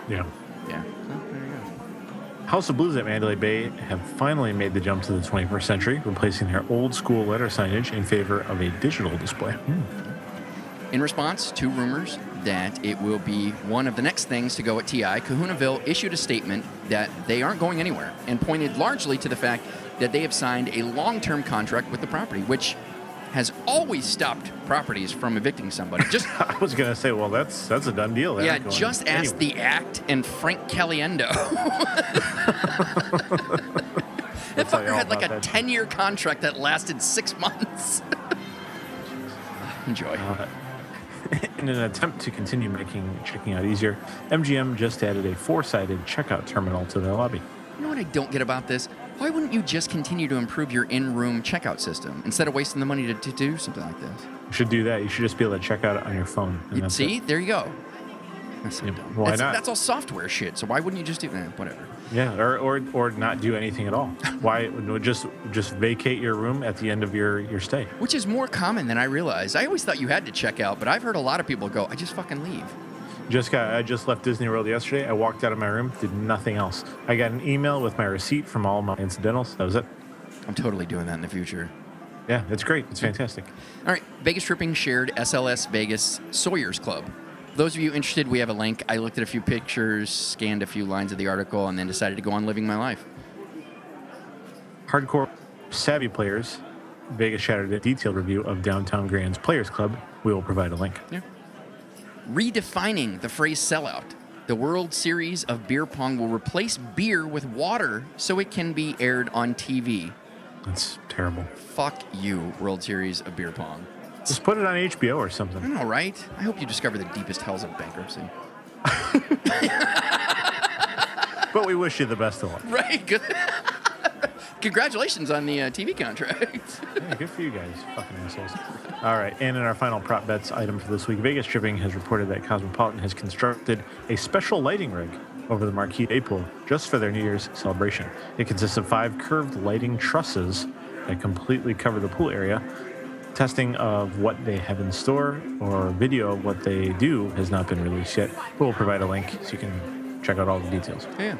[SPEAKER 1] Yeah.
[SPEAKER 3] Yeah. Well, there you go.
[SPEAKER 1] House of Blues at Mandalay Bay have finally made the jump to the 21st century, replacing their old school letter signage in favor of a digital display. Hmm.
[SPEAKER 3] In response to rumors that it will be one of the next things to go at TI, Kahunaville issued a statement that they aren't going anywhere and pointed largely to the fact that they have signed a long term contract with the property, which has always stopped properties from evicting somebody. Just
[SPEAKER 1] I was gonna say, well, that's that's a done deal. They're
[SPEAKER 3] yeah, just ask
[SPEAKER 1] anywhere.
[SPEAKER 3] the Act and Frank Caliendo. that fucker had like a
[SPEAKER 1] that.
[SPEAKER 3] 10 year contract that lasted six months. Enjoy.
[SPEAKER 1] Uh, in an attempt to continue making checking out easier, MGM just added a four-sided checkout terminal to their lobby.
[SPEAKER 3] You know what I don't get about this? Why wouldn't you just continue to improve your in-room checkout system instead of wasting the money to, to do something like this?
[SPEAKER 1] You should do that. You should just be able to check out on your phone. and
[SPEAKER 3] You-
[SPEAKER 1] that's
[SPEAKER 3] see,
[SPEAKER 1] it.
[SPEAKER 3] there you go. That's so
[SPEAKER 1] Yeah,
[SPEAKER 3] dumb.
[SPEAKER 1] why
[SPEAKER 3] that's,
[SPEAKER 1] not?
[SPEAKER 3] that's all software shit. So why wouldn't you just do that? Whatever.
[SPEAKER 1] Yeah, or, or or not do anything at all. Why just just vacate your room at the end of your your stay?
[SPEAKER 3] Which is more common than I realized. I always thought you had to check out, but I've heard a lot of people go, "I just fucking leave."
[SPEAKER 1] Just got I just left Disney World yesterday. I walked out of my room, did nothing else. I got an email with my receipt from all my incidentals. That was it.
[SPEAKER 3] I'm totally doing that in the future.
[SPEAKER 1] Yeah, it's great. It's fantastic.
[SPEAKER 3] All right, Vegas Tripping shared SLS Vegas Sawyer's Club. Those of you interested, we have a link. I looked at a few pictures, scanned a few lines of the article, and then decided to go on living my life.
[SPEAKER 1] Hardcore savvy players, Vegas Chatter a detailed review of Downtown Grand's Players Club. We will provide a link.
[SPEAKER 3] Yeah. Redefining the phrase sellout. The World Series of Beer Pong will replace beer with water so it can be aired on TV.
[SPEAKER 1] That's terrible.
[SPEAKER 3] Fuck you, World Series of Beer Pong.
[SPEAKER 1] Just put it on HBO or something.
[SPEAKER 3] I know, right? I hope you discover the deepest hells of bankruptcy.
[SPEAKER 1] But we wish you the best of luck.
[SPEAKER 3] Right? Good. Congratulations on the uh, TV contract.
[SPEAKER 1] Yeah, good for you guys, fucking assholes. All right, and in our final prop bets item for this week, Vegas Tripping has reported that Cosmopolitan has constructed a special lighting rig over the Marquee Day Pool just for their New Year's celebration. It consists of five curved lighting trusses that completely cover the pool area. Testing of what they have in store or video of what they do has not been released yet. But we'll provide a link so you can check out all the details.
[SPEAKER 3] yeah.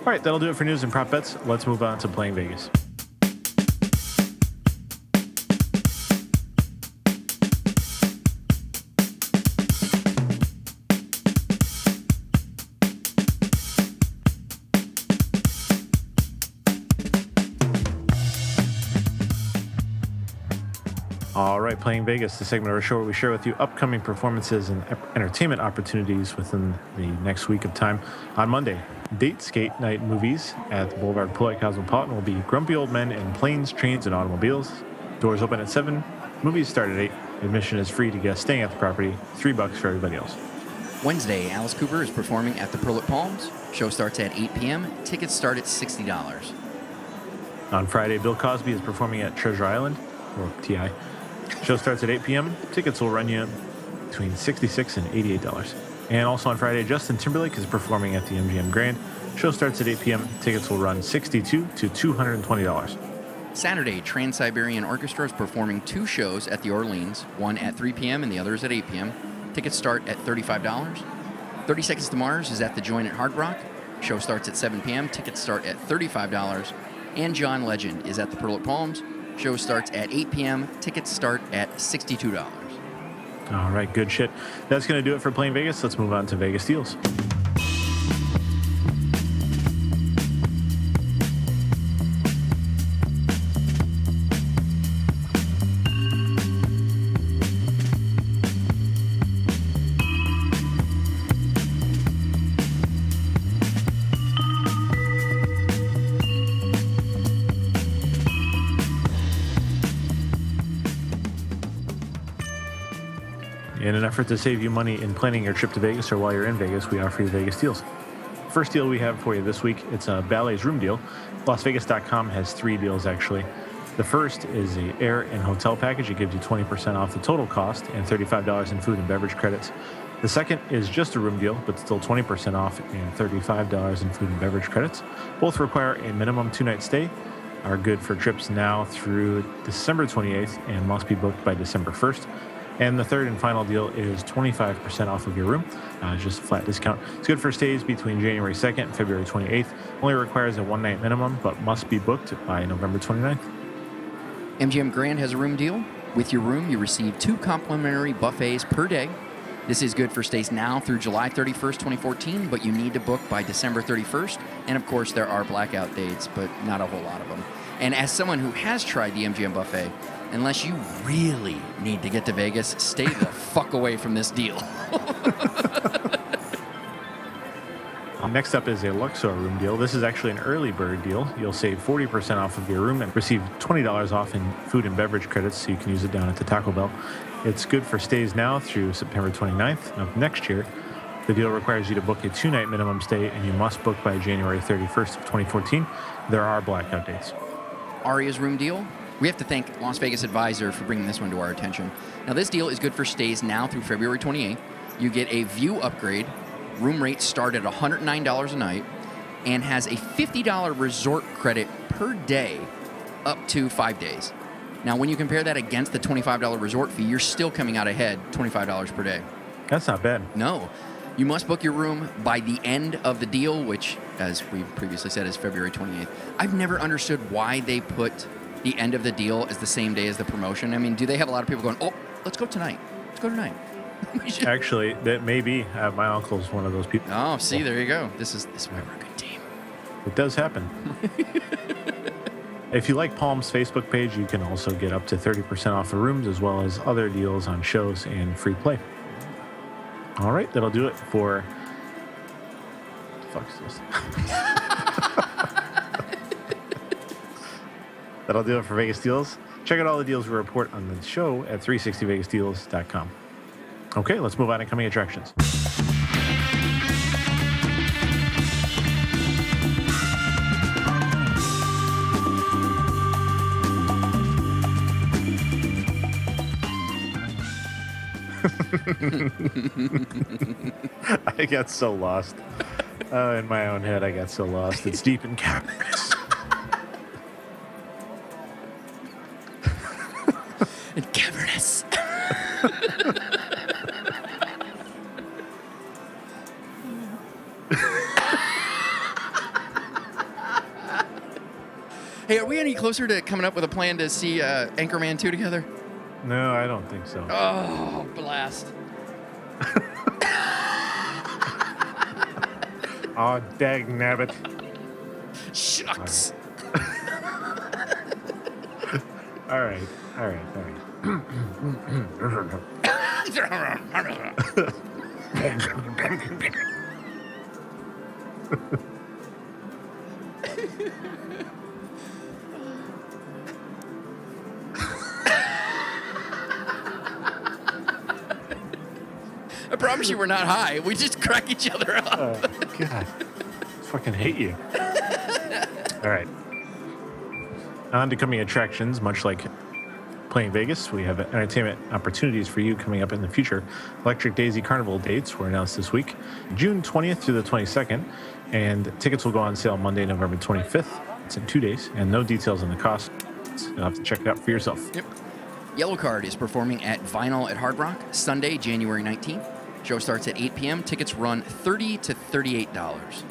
[SPEAKER 1] All right, that'll do it for news and prop bets. Let's move on to playing Vegas. All right, playing Vegas, the segment of our show where we share with you upcoming performances and entertainment opportunities within the next week of time. On Monday, date skate night movies at the Boulevard Pool at Cosmopolitan will be Grumpy Old Men in Planes, Trains, and Automobiles. Doors open at 7. Movies start at 8. Admission is free to guests staying at the property. 3 bucks for everybody else.
[SPEAKER 3] Wednesday, Alice Cooper is performing at the Pearl at Palms. Show starts at 8 p.m. Tickets start at $60.
[SPEAKER 1] On Friday, Bill Cosby is performing at Treasure Island, or TI. Show starts at 8 p.m. Tickets will run you between 66 and $88. And also on Friday, Justin Timberlake is performing at the MGM Grand. Show starts at 8 p.m. Tickets will run 62 to $220.
[SPEAKER 3] Saturday, Trans Siberian Orchestra is performing two shows at the Orleans, one at 3 p.m. and the other is at 8 p.m. Tickets start at $35. 30 Seconds to Mars is at the Joint at Hard Rock. Show starts at 7 p.m. Tickets start at $35. And John Legend is at the Pearl at Palms. Show starts at 8 p.m. Tickets start at $62.
[SPEAKER 1] All right, good shit. That's going to do it for Playing Vegas. Let's move on to Vegas Deals. Effort to save you money in planning your trip to Vegas or while you're in Vegas, we offer you Vegas deals. First deal we have for you this week, it's a Bally's room deal. LasVegas.com has three deals actually. The first is the air and hotel package. It gives you 20% off the total cost and $35 in food and beverage credits. The second is just a room deal, but still 20% off and $35 in food and beverage credits. Both require a minimum two night stay, are good for trips now through December 28th, and must be booked by December 1st. And the third and final deal is 25% off of your room, uh, just a flat discount. It's good for stays between January 2nd and February 28th. Only requires a one night minimum, but must be booked by November 29th.
[SPEAKER 3] MGM Grand has a room deal. With your room, you receive two complimentary buffets per day. This is good for stays now through July 31st, 2014, but you need to book by December 31st. And of course, there are blackout dates, but not a whole lot of them. And as someone who has tried the MGM buffet, unless you really need to get to Vegas, stay the fuck away from this deal.
[SPEAKER 1] Next up is a Luxor room deal. This is actually an early bird deal. You'll save 40% off of your room and receive $20 off in food and beverage credits so you can use it down at the Taco Bell. It's good for stays now through September 29th of next year. The deal requires you to book a two night minimum stay and you must book by January 31st of 2014. There are blackout dates.
[SPEAKER 3] Aria's room deal. We have to thank Las Vegas Advisor for bringing this one to our attention. Now, this deal is good for stays now through February 28th. You get a view upgrade. Room rates start at $109 a night and has a $50 resort credit per day up to five days. Now, when you compare that against the $25 resort fee, you're still coming out ahead $25 per day.
[SPEAKER 1] That's not bad.
[SPEAKER 3] No. You must book your room by the end of the deal, which, as we previously said, is February 28th. I've never understood why they put the end of the deal is the same day as the promotion. I mean, do they have a lot of people going, oh, let's go tonight? Let's go tonight. Should-
[SPEAKER 1] Actually, that may be. Uh, my uncle's one of those people.
[SPEAKER 3] oh, see, there you go. This is this is why we're a good team.
[SPEAKER 1] It does happen. if you like Palm's Facebook page, you can also get up to 30% off the rooms as well as other deals on shows and free play. All right, that'll do it for. Fuck's this? that'll do it for Vegas Deals. Check out all the deals we report on the show at 360vegasdeals.com. Okay, let's move on to coming attractions. I got so lost. Oh, in my own head, I got so lost. It's deep and cavernous.
[SPEAKER 3] And cavernous. hey, are we any closer to coming up with a plan to see uh, Anchorman 2 together?
[SPEAKER 1] No, I don't think so.
[SPEAKER 3] Oh, blast.
[SPEAKER 1] Oh, dag nabbit.
[SPEAKER 3] Shucks.
[SPEAKER 1] All right, all right, all right.
[SPEAKER 3] Not high. We just crack each other up.
[SPEAKER 1] Oh, God. I fucking hate you. All right. On to coming attractions, much like playing Vegas, we have entertainment opportunities for you coming up in the future. Electric Daisy Carnival dates were announced this week, June 20th through the 22nd, and tickets will go on sale Monday, November 25th. It's in two days, and no details on the cost. You'll have to check it out for yourself.
[SPEAKER 3] Yep. Yellowcard is performing at Vinyl at Hard Rock Sunday, January 19th. Show starts at 8 p.m. Tickets run 30 to $38.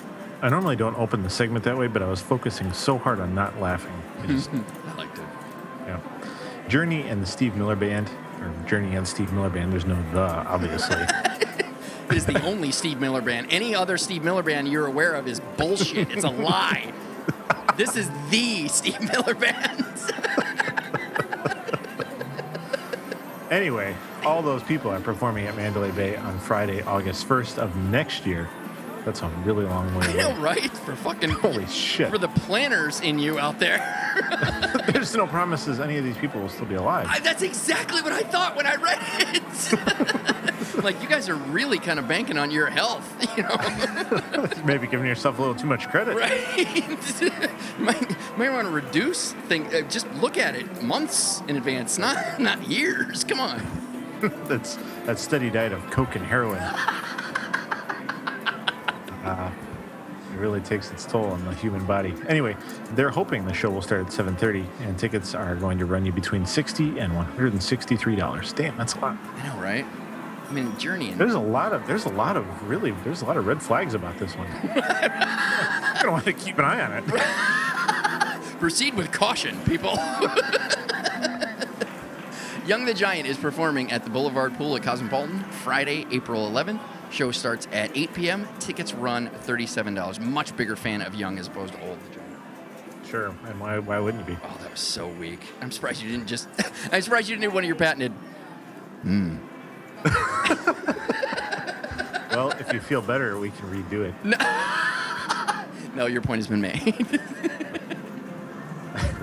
[SPEAKER 1] I normally don't open the segment that way, but I was focusing so hard on not laughing. I just
[SPEAKER 3] I liked it.
[SPEAKER 1] Yeah. Journey and the Steve Miller Band, or Journey and Steve Miller Band. There's no the, obviously.
[SPEAKER 3] It is the only Steve Miller band. Any other Steve Miller band you're aware of is bullshit. It's a lie. This is the Steve Miller band.
[SPEAKER 1] anyway, all those people are performing at Mandalay Bay on Friday, August 1st of next year. That's a really long way
[SPEAKER 3] I know,
[SPEAKER 1] away.
[SPEAKER 3] right? For fucking
[SPEAKER 1] Holy shit.
[SPEAKER 3] For the planners in you out there.
[SPEAKER 1] There's no promises any of these people will still be alive.
[SPEAKER 3] I, that's exactly what I thought when I read it. like you guys are really kind of banking on your health, you know?
[SPEAKER 1] Maybe giving yourself a little too much credit.
[SPEAKER 3] right? might, may want to reduce thing. Uh, just look at it months in advance, not not years. Come on.
[SPEAKER 1] That's that steady diet of coke and heroin. Uh, it really takes its toll on the human body. Anyway, they're hoping the show will start at 7:30, and tickets are going to run you between 60 and 163 dollars. Damn, that's a lot.
[SPEAKER 3] I know, right? I mean, Journey and
[SPEAKER 1] There's a lot of there's a lot of really there's a lot of red flags about this one. I don't want to keep an eye on it.
[SPEAKER 3] Proceed with caution, people. Young the Giant is performing at the Boulevard Pool at Cosmopolitan Friday, April 11th. Show starts at 8 p.m. Tickets run $37. Much bigger fan of Young as opposed to Old the Giant.
[SPEAKER 1] Sure, and why why wouldn't you be?
[SPEAKER 3] Oh, that was so weak. I'm surprised you didn't just. I'm surprised you didn't do one of your patented. Hmm.
[SPEAKER 1] Well, if you feel better, we can redo it.
[SPEAKER 3] No, No, your point has been made.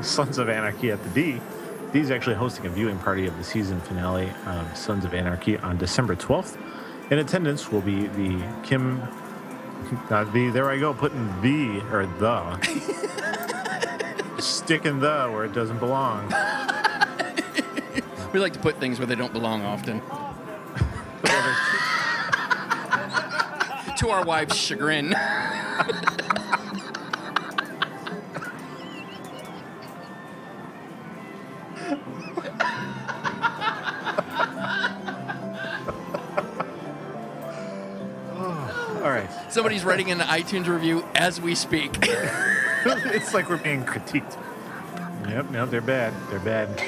[SPEAKER 1] Sons of Anarchy at the D. D's actually hosting a viewing party of the season finale of Sons of Anarchy on December 12th. In attendance will be the Kim. Uh, the there I go, putting the or the. Sticking the where it doesn't belong.
[SPEAKER 3] we like to put things where they don't belong often. to our wives' chagrin. Somebody's writing an iTunes review as we speak.
[SPEAKER 1] it's like we're being critiqued. Yep, no, they're bad. They're bad.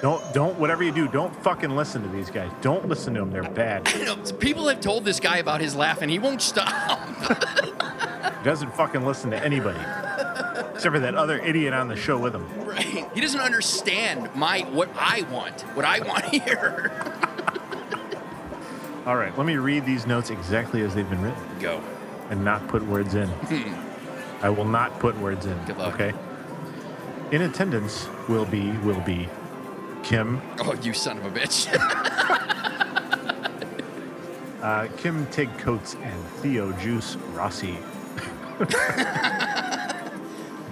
[SPEAKER 1] Don't don't whatever you do, don't fucking listen to these guys. Don't listen to them. They're bad.
[SPEAKER 3] People have told this guy about his laugh, and he won't stop.
[SPEAKER 1] He doesn't fucking listen to anybody. Except for that other idiot on the show with him.
[SPEAKER 3] Right? He doesn't understand my what I want, what I want here.
[SPEAKER 1] All right, let me read these notes exactly as they've been written
[SPEAKER 3] Go.
[SPEAKER 1] And not put words in. I will not put words in.
[SPEAKER 3] Good luck.
[SPEAKER 1] Okay. In attendance will be will be Kim,
[SPEAKER 3] Oh, you son of a bitch.
[SPEAKER 1] uh, Kim Tig Coates and Theo Juice Rossi. it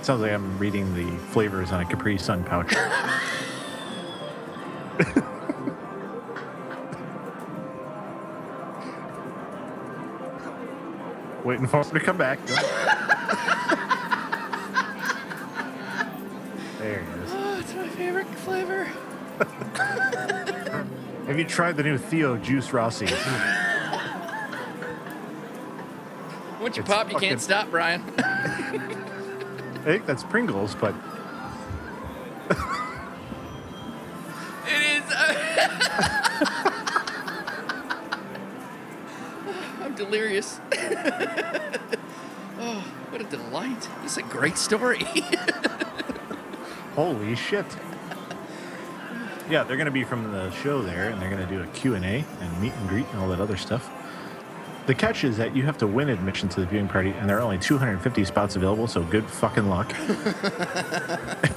[SPEAKER 1] sounds like I'm reading the flavors on a Capri Sun pouch. Waiting for him to come back. there he is.
[SPEAKER 3] oh, it's my favorite flavor.
[SPEAKER 1] Have you tried the new Theo Juice Rossi?
[SPEAKER 3] Once you
[SPEAKER 1] It's
[SPEAKER 3] pop, you
[SPEAKER 1] fucking-
[SPEAKER 3] can't stop, Brian.
[SPEAKER 1] I think that's Pringles, but
[SPEAKER 3] is a great story.
[SPEAKER 1] holy shit. Yeah, they're going to be from the show there, and they're going to do a Q&A and meet and greet and all that other stuff. The catch is that you have to win admission to the viewing party, and there are only 250 spots available, so good fucking luck.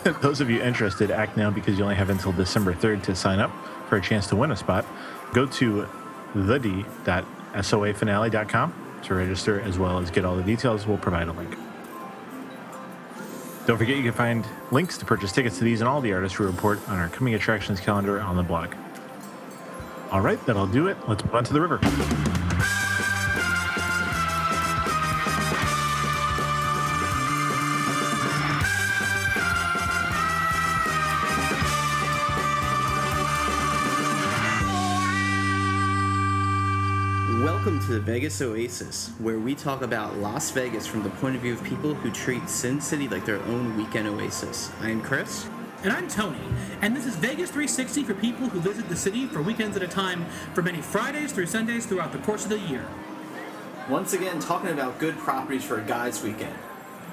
[SPEAKER 1] Those of you interested, act now because you only have until December 3rd to sign up for a chance to win a spot. Go to thed.soafinale.com to register, as well as get all the details. We'll provide a link. Don't forget you can find links to purchase tickets to these and all the artists we report on our coming attractions calendar on the blog. All right, that'll do it. Let's move on to the river.
[SPEAKER 8] To the Vegas Oasis, where we talk about Las Vegas from the point of view of people who treat Sin City like their own weekend oasis. I am Chris.
[SPEAKER 10] And I'm Tony, and this is Vegas 360 for people who visit the city for weekends at a time, for many Fridays through Sundays throughout the course of the year.
[SPEAKER 8] Once again, talking about good properties for a guy's weekend.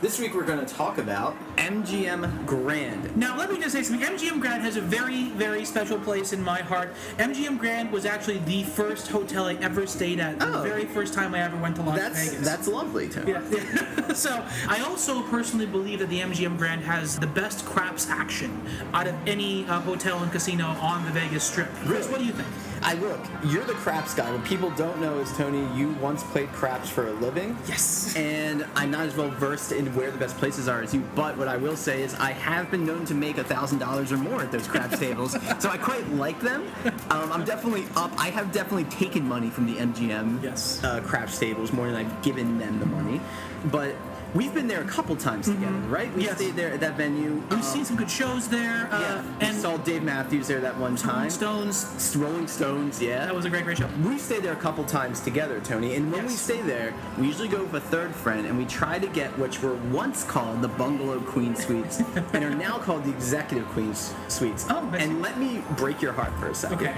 [SPEAKER 8] This week we're going to talk about MGM Grand.
[SPEAKER 10] Now, let me just say something. MGM Grand has a very, very special place in my heart. MGM Grand was actually the first hotel I ever stayed at. The
[SPEAKER 8] Oh.
[SPEAKER 10] very first time I ever went to Las
[SPEAKER 8] That's
[SPEAKER 10] Vegas.
[SPEAKER 8] that's lovely.
[SPEAKER 10] Yeah. yeah. so I also personally believe that the MGM Grand has the best craps action out of any uh, hotel and casino on the Vegas Strip. Chris,
[SPEAKER 8] Really?
[SPEAKER 10] what do you think?
[SPEAKER 8] I look, you're the craps guy. What people don't know is Tony, you once played craps for a living.
[SPEAKER 10] Yes.
[SPEAKER 8] And I'm not as well versed in where the best places are as you, but what I will say is I have been known to make a thousand dollars or more at those craps tables. So I quite like them. Um, I'm definitely up. I have definitely taken money from the MGM
[SPEAKER 10] Yes.
[SPEAKER 8] uh, craps tables more than I've given them the money. But we've been there a couple times together, right? We
[SPEAKER 10] Mm-hmm. Yes.
[SPEAKER 8] stayed there at that venue.
[SPEAKER 10] We've
[SPEAKER 8] Um,
[SPEAKER 10] seen some good shows there. Uh,
[SPEAKER 8] yeah, we
[SPEAKER 10] and
[SPEAKER 8] saw Dave Matthews there that one time.
[SPEAKER 10] Rolling Stones.
[SPEAKER 8] Rolling Stones, yeah.
[SPEAKER 10] That was a great, great show.
[SPEAKER 8] We stayed there a couple times together, Tony, and when we stay there, we usually go with a third friend, and we try to get which were once called the Bungalow Queen Suites, and are now called the Executive Queen Suites.
[SPEAKER 10] Oh, nice.
[SPEAKER 8] and let me break your heart for a second.
[SPEAKER 10] Okay.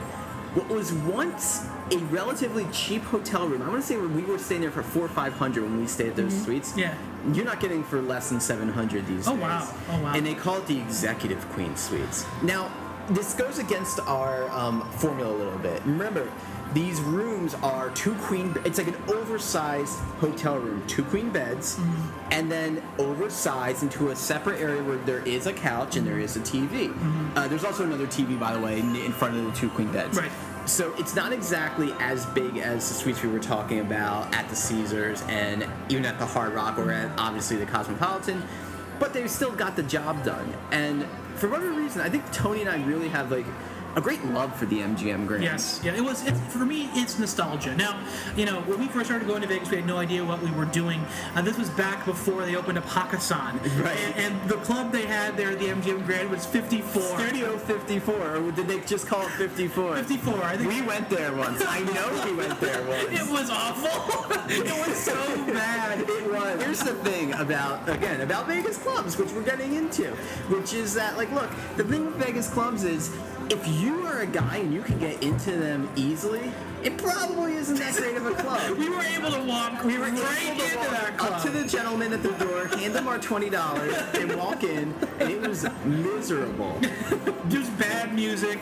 [SPEAKER 8] What was once a relatively cheap hotel room, I want to say we were staying there for four or five hundred when we stayed at those suites.
[SPEAKER 10] Mm-hmm. Yeah.
[SPEAKER 8] You're not getting for less than seven hundred these
[SPEAKER 10] Oh,
[SPEAKER 8] days.
[SPEAKER 10] wow. Oh, wow.
[SPEAKER 8] And they call it the Executive Queen Suites. Now, this goes against our um, formula a little bit. Remember, these rooms are two queen. It's like an oversized hotel room, two queen beds,
[SPEAKER 10] Mm-hmm.
[SPEAKER 8] and then oversized into a separate area where there is a couch and there is a TV. Uh, there's also another TV, by the way, in, in front of the two queen beds.
[SPEAKER 10] Right.
[SPEAKER 8] So it's not exactly as big as the suites we were talking about at the Caesars and even at the Hard Rock or at obviously the Cosmopolitan, but they've still got the job done. And for whatever reason, I think Tony and I really have like a great love for the MGM Grand.
[SPEAKER 10] Yes, yeah, it was. It's, for me, it's nostalgia. Now, you know, when we first started going to Vegas, we had no idea what we were doing. Uh, this was back before they opened up Hakkasan,
[SPEAKER 8] Right.
[SPEAKER 10] And, and the club they had there, the MGM Grand, was 54.
[SPEAKER 8] Studio 54, or did they just call it 54?
[SPEAKER 10] 54, I think.
[SPEAKER 8] We went there once. I know we went there once.
[SPEAKER 10] It was awful. it was so bad.
[SPEAKER 8] It was. Here's the thing about again about Vegas clubs, which we're getting into, which is that like, look, the thing with Vegas clubs is if you are a guy and you can get into them easily, it probably isn't that great of a club.
[SPEAKER 10] We were able to walk
[SPEAKER 8] We were
[SPEAKER 10] right
[SPEAKER 8] able to
[SPEAKER 10] into
[SPEAKER 8] walk
[SPEAKER 10] that club.
[SPEAKER 8] up to the gentleman at the door, hand them our twenty dollars, and walk in, and it was miserable.
[SPEAKER 10] Just bad music.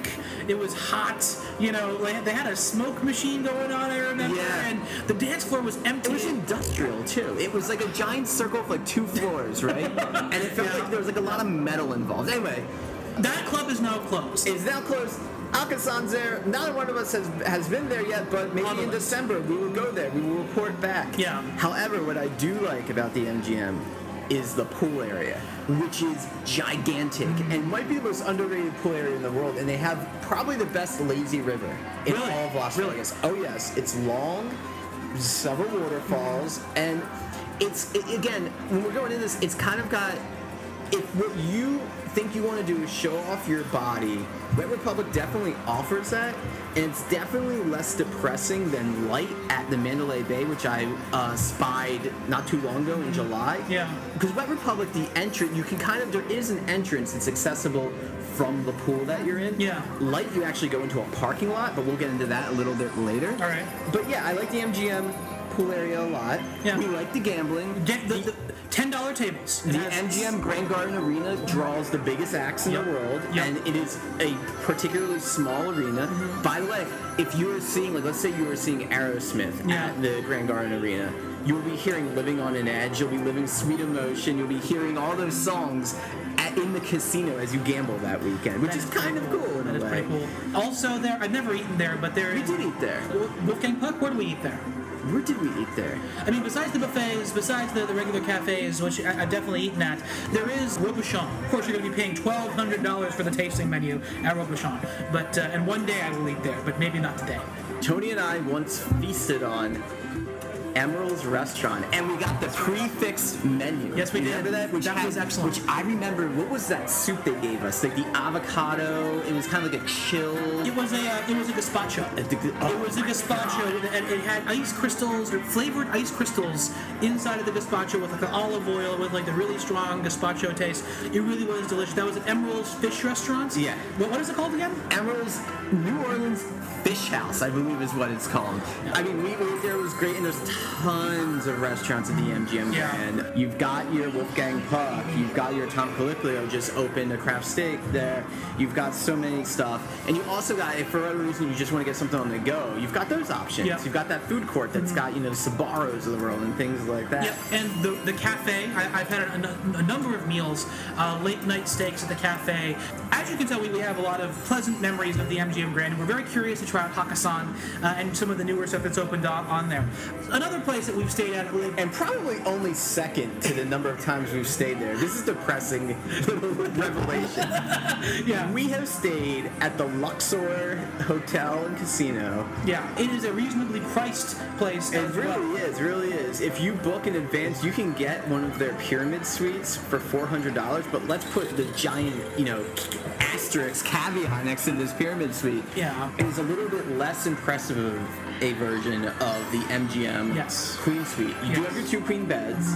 [SPEAKER 10] It was hot. You know, they had a smoke machine going on. I remember,
[SPEAKER 8] Yeah.
[SPEAKER 10] and the dance floor was empty.
[SPEAKER 8] It was industrial too. It was like a giant circle of like two floors, right? and it felt like there was like a lot of metal involved. Anyway,
[SPEAKER 10] that club is now closed.
[SPEAKER 8] is now closed. Hakkasan's there. Neither one of us has has been there yet, but maybe
[SPEAKER 10] the
[SPEAKER 8] in. December we will go there. We will report back.
[SPEAKER 10] Yeah.
[SPEAKER 8] However, what I do like about the MGM is the pool area, which is gigantic and might be the most underrated pool area in the world. And they have probably the best lazy river in
[SPEAKER 10] Really?
[SPEAKER 8] all of Las
[SPEAKER 10] Really?
[SPEAKER 8] Vegas. Oh yes, it's long, several waterfalls, and it's it, again when we're going in this, it's kind of got if what you think you want to do is show off your body, Wet Republic definitely offers that, and it's definitely less depressing than Light at the Mandalay Bay, which I uh, spied not too long ago in July.
[SPEAKER 10] Yeah.
[SPEAKER 8] Because Wet Republic, the entrance, you can kind of there is an entrance It's accessible from the pool that you're in.
[SPEAKER 10] Yeah.
[SPEAKER 8] Light, you actually go into a parking lot, but we'll get into that a little bit later.
[SPEAKER 10] All right.
[SPEAKER 8] But yeah, I like the MGM pool area a lot.
[SPEAKER 10] Yeah.
[SPEAKER 8] We like the gambling.
[SPEAKER 10] Get the, the ten dollar tables. It
[SPEAKER 8] The
[SPEAKER 10] has-
[SPEAKER 8] MGM Grand Garden Arena draws the biggest acts in
[SPEAKER 10] Yep.
[SPEAKER 8] the world,
[SPEAKER 10] Yep.
[SPEAKER 8] and it is a particularly small arena.
[SPEAKER 10] Mm-hmm.
[SPEAKER 8] By the way, if you were seeing, like, let's say you were seeing Aerosmith
[SPEAKER 10] Yeah.
[SPEAKER 8] at the Grand Garden Arena, you will be hearing "Living on an Edge." You'll be living "Sweet Emotion." You'll be hearing all those songs at, in the casino as you gamble that weekend, which
[SPEAKER 10] That
[SPEAKER 8] is
[SPEAKER 10] is
[SPEAKER 8] kind of cool in
[SPEAKER 10] That
[SPEAKER 8] a
[SPEAKER 10] is
[SPEAKER 8] way.
[SPEAKER 10] pretty cool. Also, there I've never eaten there, but there
[SPEAKER 8] We did eat there.
[SPEAKER 10] Wolfgang Puck. Where do we eat there?
[SPEAKER 8] Where did we eat there?
[SPEAKER 10] I mean, besides the buffets, besides the, the regular cafes, which I, I've definitely eaten at, there is Robuchon. Of course, you're going to be paying twelve hundred dollars for the tasting menu at Robuchon. But uh, and one day I will eat there, but maybe not today.
[SPEAKER 8] Tony and I once feasted on Emeril's Restaurant, and we got the prefix menu.
[SPEAKER 10] Yes, we did.
[SPEAKER 8] Remember that? Which
[SPEAKER 10] That
[SPEAKER 8] had-
[SPEAKER 10] was excellent.
[SPEAKER 8] Which I remember. What was that soup they gave us? Like the avocado. It was kind of like a chill.
[SPEAKER 10] It was a uh, it was a gazpacho.
[SPEAKER 8] Uh, the-
[SPEAKER 10] It was a gazpacho, and it had ice crystals, or flavored ice crystals inside of the gazpacho with like an olive oil with like the really strong gazpacho taste. It really was delicious. That was at Emeril's Fish Restaurant.
[SPEAKER 8] Yeah.
[SPEAKER 10] What, what is it called again?
[SPEAKER 8] Emeril's New Orleans Fish House, I believe is what it's called. I mean, we ate there. It was great, and there's tons of restaurants at the MGM
[SPEAKER 10] Yeah.
[SPEAKER 8] Grand. You've got your Wolfgang Puck. You've got your Tom Colicchio just opened a Craftsteak there. You've got so many stuff, and you also got if for whatever reason you just want to get something on the go, you've got those options.
[SPEAKER 10] Yeah.
[SPEAKER 8] You've got that food court that's got you know the Sbarros of the world and things like that.
[SPEAKER 10] Yep, and the, the cafe, I, I've had a, a- number of meals, uh, late night steaks at the cafe. As you can tell, we, we have a lot of pleasant memories of the MGM Grand, and we're very curious to try out Hakkasan uh, and some of the newer stuff that's opened on, on there. Another place that we've stayed at,
[SPEAKER 8] And probably only second to the number of times we've stayed there. This is depressing revelation.
[SPEAKER 10] yeah,
[SPEAKER 8] We have stayed at the Luxor Hotel and Casino.
[SPEAKER 10] yeah, it is a reasonably priced place.
[SPEAKER 8] It
[SPEAKER 10] as well.
[SPEAKER 8] really is, really is. If you book in advance, you can get one of their pyramid suites for four hundred dollars. But let's put the giant, you know, asterisk caveat next to this pyramid suite.
[SPEAKER 10] Yeah.
[SPEAKER 8] it is a little bit less impressive of a version of the MGM
[SPEAKER 10] Yes.
[SPEAKER 8] Queen Suite. You do have your two queen beds,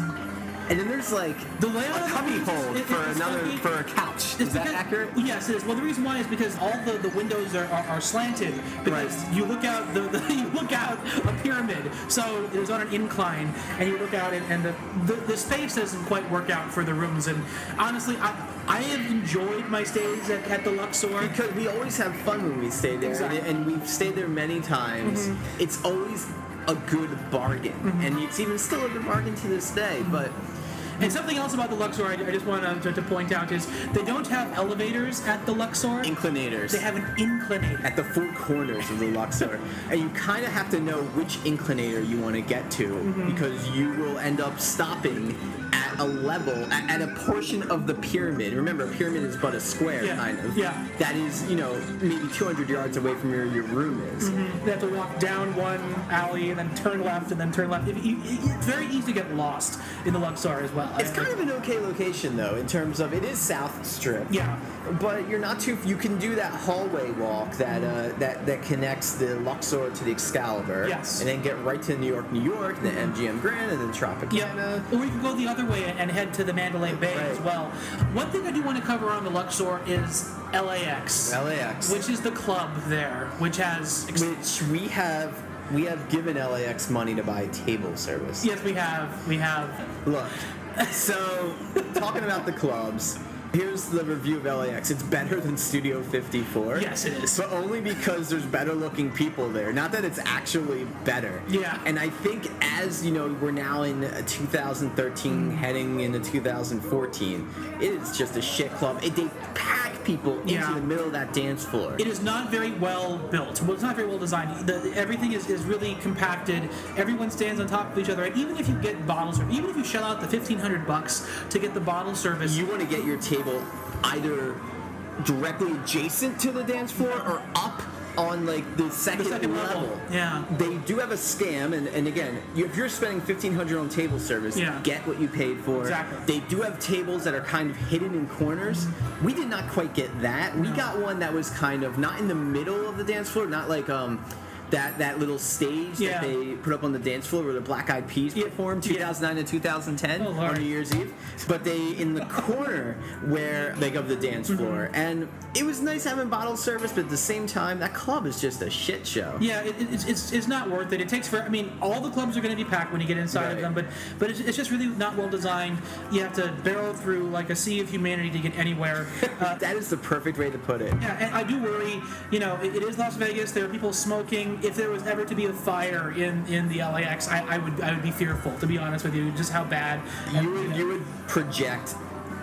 [SPEAKER 8] and then there's like
[SPEAKER 10] The layout
[SPEAKER 8] a
[SPEAKER 10] of the
[SPEAKER 8] cubby
[SPEAKER 10] rooms is-
[SPEAKER 8] for another for a couch.
[SPEAKER 10] It's
[SPEAKER 8] Is that
[SPEAKER 10] because-
[SPEAKER 8] accurate?
[SPEAKER 10] Yes, it is. Well, the reason why is because all the, the windows are, are, are slanted because
[SPEAKER 8] Right.
[SPEAKER 10] you look out the, the you look out a pyramid, so it is on an incline, and you look out and, and the, the the space doesn't quite work out for the rooms. And honestly, I I have enjoyed my stays at, at the Luxor.
[SPEAKER 8] Because we always have fun when we stay there,
[SPEAKER 10] Exactly.
[SPEAKER 8] and, and we've stayed there many times. Mm-hmm. It's always a good bargain, mm-hmm. and it's even still a good bargain to this day. But mm-hmm.
[SPEAKER 10] And something else about the Luxor I, I just want to, to point out is they don't have elevators at the Luxor.
[SPEAKER 8] inclinators
[SPEAKER 10] They have an inclinator.
[SPEAKER 8] at the four corners of the Luxor, and you kind of have to know which inclinator you want to get to
[SPEAKER 10] Mm-hmm.
[SPEAKER 8] because you will end up stopping at a level at, at a portion of the pyramid. Remember, a pyramid is but a square,
[SPEAKER 10] Yeah,
[SPEAKER 8] kind of.
[SPEAKER 10] yeah.
[SPEAKER 8] That is, you know, maybe 200 yards away from where your room is.
[SPEAKER 10] They have to walk down one alley and then turn left and then turn left. If you, it's very easy to get lost in the Luxor as well.
[SPEAKER 8] It's kind of an okay location though, in terms of it is South Strip.
[SPEAKER 10] Yeah.
[SPEAKER 8] But you're not too. You can do that hallway walk that uh, that that connects the Luxor to the Excalibur.
[SPEAKER 10] Yes.
[SPEAKER 8] And then get right to New York, New York, the MGM Grand, and then Tropicana.
[SPEAKER 10] Yeah, or you can go the other way and head to the Mandalay Bay as well. One thing I do want to cover on the Luxor is LAX,
[SPEAKER 8] LAX.
[SPEAKER 10] which is the club there, which has. Ex-
[SPEAKER 8] Which we have. We have given LAX money to buy table service.
[SPEAKER 10] yes, we have. We have.
[SPEAKER 8] Look, so talking about the clubs, here's the review of LAX. It's better than Studio 54.
[SPEAKER 10] Yes, it is.
[SPEAKER 8] But only because there's better looking people there. Not that it's actually better.
[SPEAKER 10] Yeah.
[SPEAKER 8] And I think as you know, we're now in uh, 2013, heading into 2014. It is just a shit club. It, they pack people into
[SPEAKER 10] Yeah.
[SPEAKER 8] the middle of that dance floor.
[SPEAKER 10] It is not very well built. Well, it's not very well designed. The, everything is, is really compacted. Everyone stands on top of each other. And even if you get bottle service, even if you shell out the fifteen hundred bucks to get the bottle service,
[SPEAKER 8] you want to get your table either directly adjacent to the dance floor or up on like the second,
[SPEAKER 10] second level. Yeah.
[SPEAKER 8] They do have a scam, and, and again, you, if you're spending fifteen hundred on table service,
[SPEAKER 10] Yeah.
[SPEAKER 8] get what you paid for.
[SPEAKER 10] Exactly.
[SPEAKER 8] They do have tables that are kind of hidden in corners. We did not quite get that. We got one that was kind of not in the middle of the dance floor, not like um. That, that little stage
[SPEAKER 10] Yeah.
[SPEAKER 8] that they put up on the dance floor where the Black Eyed Peas
[SPEAKER 10] Yeah.
[SPEAKER 8] performed 2009 and 2010
[SPEAKER 10] Oh,
[SPEAKER 8] on New Year's Eve, but they in the corner where they go the dance
[SPEAKER 10] Mm-hmm.
[SPEAKER 8] floor, and it was nice having bottle service, but at the same time, that club is just a shit show.
[SPEAKER 10] Yeah, it, it- it's, it's, it's not worth it. It takes for I mean, all the clubs are going to be packed when you get inside of them, but but it's, it's just really not well designed. You have to barrel through like a sea of humanity to get anywhere. Uh,
[SPEAKER 8] that is the perfect way to put it.
[SPEAKER 10] yeah, and I do worry. You know, it, it is Las Vegas. There are people smoking. If there was ever to be a fire in in the LAX, I, I would I would be fearful. To be honest with you, just how bad.
[SPEAKER 8] You would you would project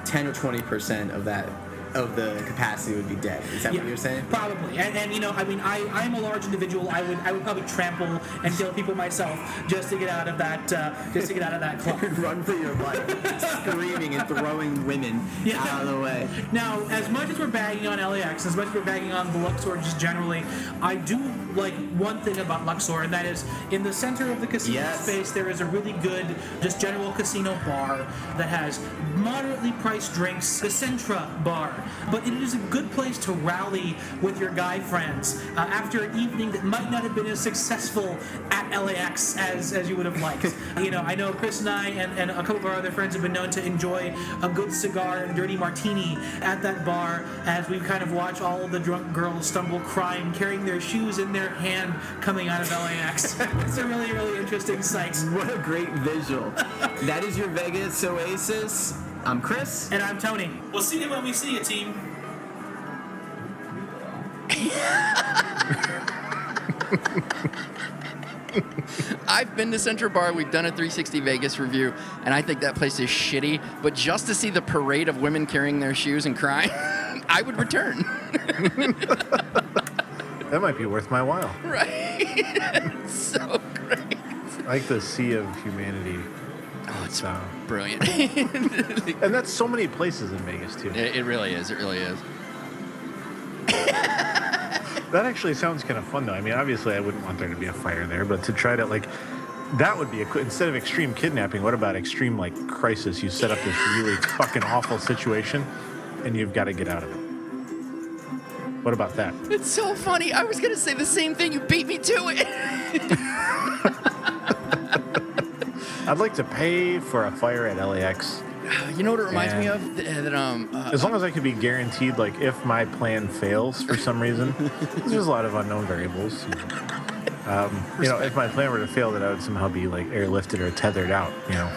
[SPEAKER 8] ten or twenty percent of that of the capacity would be dead. Is that what you're saying?
[SPEAKER 10] Probably, and, and you know, I mean, I I'm a large individual. I would I would probably trample and kill people myself just to get out of that uh, just to get out of that club.
[SPEAKER 8] Run for your life, screaming and throwing women
[SPEAKER 10] Yeah.
[SPEAKER 8] out of the way.
[SPEAKER 10] Now, as much as we're bagging on LAX, as much as we're bagging on the Luxor just generally, I do like one thing about Luxor, and that is in the center of the casino
[SPEAKER 8] Yes.
[SPEAKER 10] space, there is a really good, just general casino bar that has moderately priced drinks. The Centra bar but it is a good place to rally with your guy friends uh, after an evening that might not have been as successful at LAX as, as you would have liked. you know, I know Chris and I and, and a couple of our other friends have been known to enjoy a good cigar and dirty martini at that bar as we kind of watch all of the drunk girls stumble crying, carrying their shoes in their hand coming out of LAX. it's a really, really interesting sight.
[SPEAKER 8] What a great visual. that is your Vegas Oasis. I'm Chris.
[SPEAKER 10] And I'm Tony. We'll see you when we see you, team.
[SPEAKER 3] I've been to Central Bar. We've done a 360 Vegas review, and I think that place is shitty. But just to see the parade of women carrying their shoes and crying, I would return.
[SPEAKER 1] That might be worth my while.
[SPEAKER 3] right? so great.
[SPEAKER 1] Like the sea of humanity.
[SPEAKER 3] Oh, it's
[SPEAKER 1] So, uh,
[SPEAKER 3] brilliant.
[SPEAKER 1] and that's so many places in Vegas too.
[SPEAKER 3] it, it really is. It really is.
[SPEAKER 1] That actually sounds kind of fun though. I mean, obviously I wouldn't want there to be a fire there, but to try to like that would be a instead of extreme kidnapping, what about extreme like crisis? You set up this really fucking awful situation and you've got to get out of it. What about that?
[SPEAKER 3] It's so funny. I was gonna say the same thing. You beat me to it.
[SPEAKER 1] I'd like to pay for a fire at LAX
[SPEAKER 3] you know what it reminds me of? That, that, um, uh,
[SPEAKER 1] as long as I could be guaranteed like if my plan fails for some reason. there's a lot of unknown variables. Um, you know, if my plan were to fail, that I would somehow be like airlifted or tethered out. You know,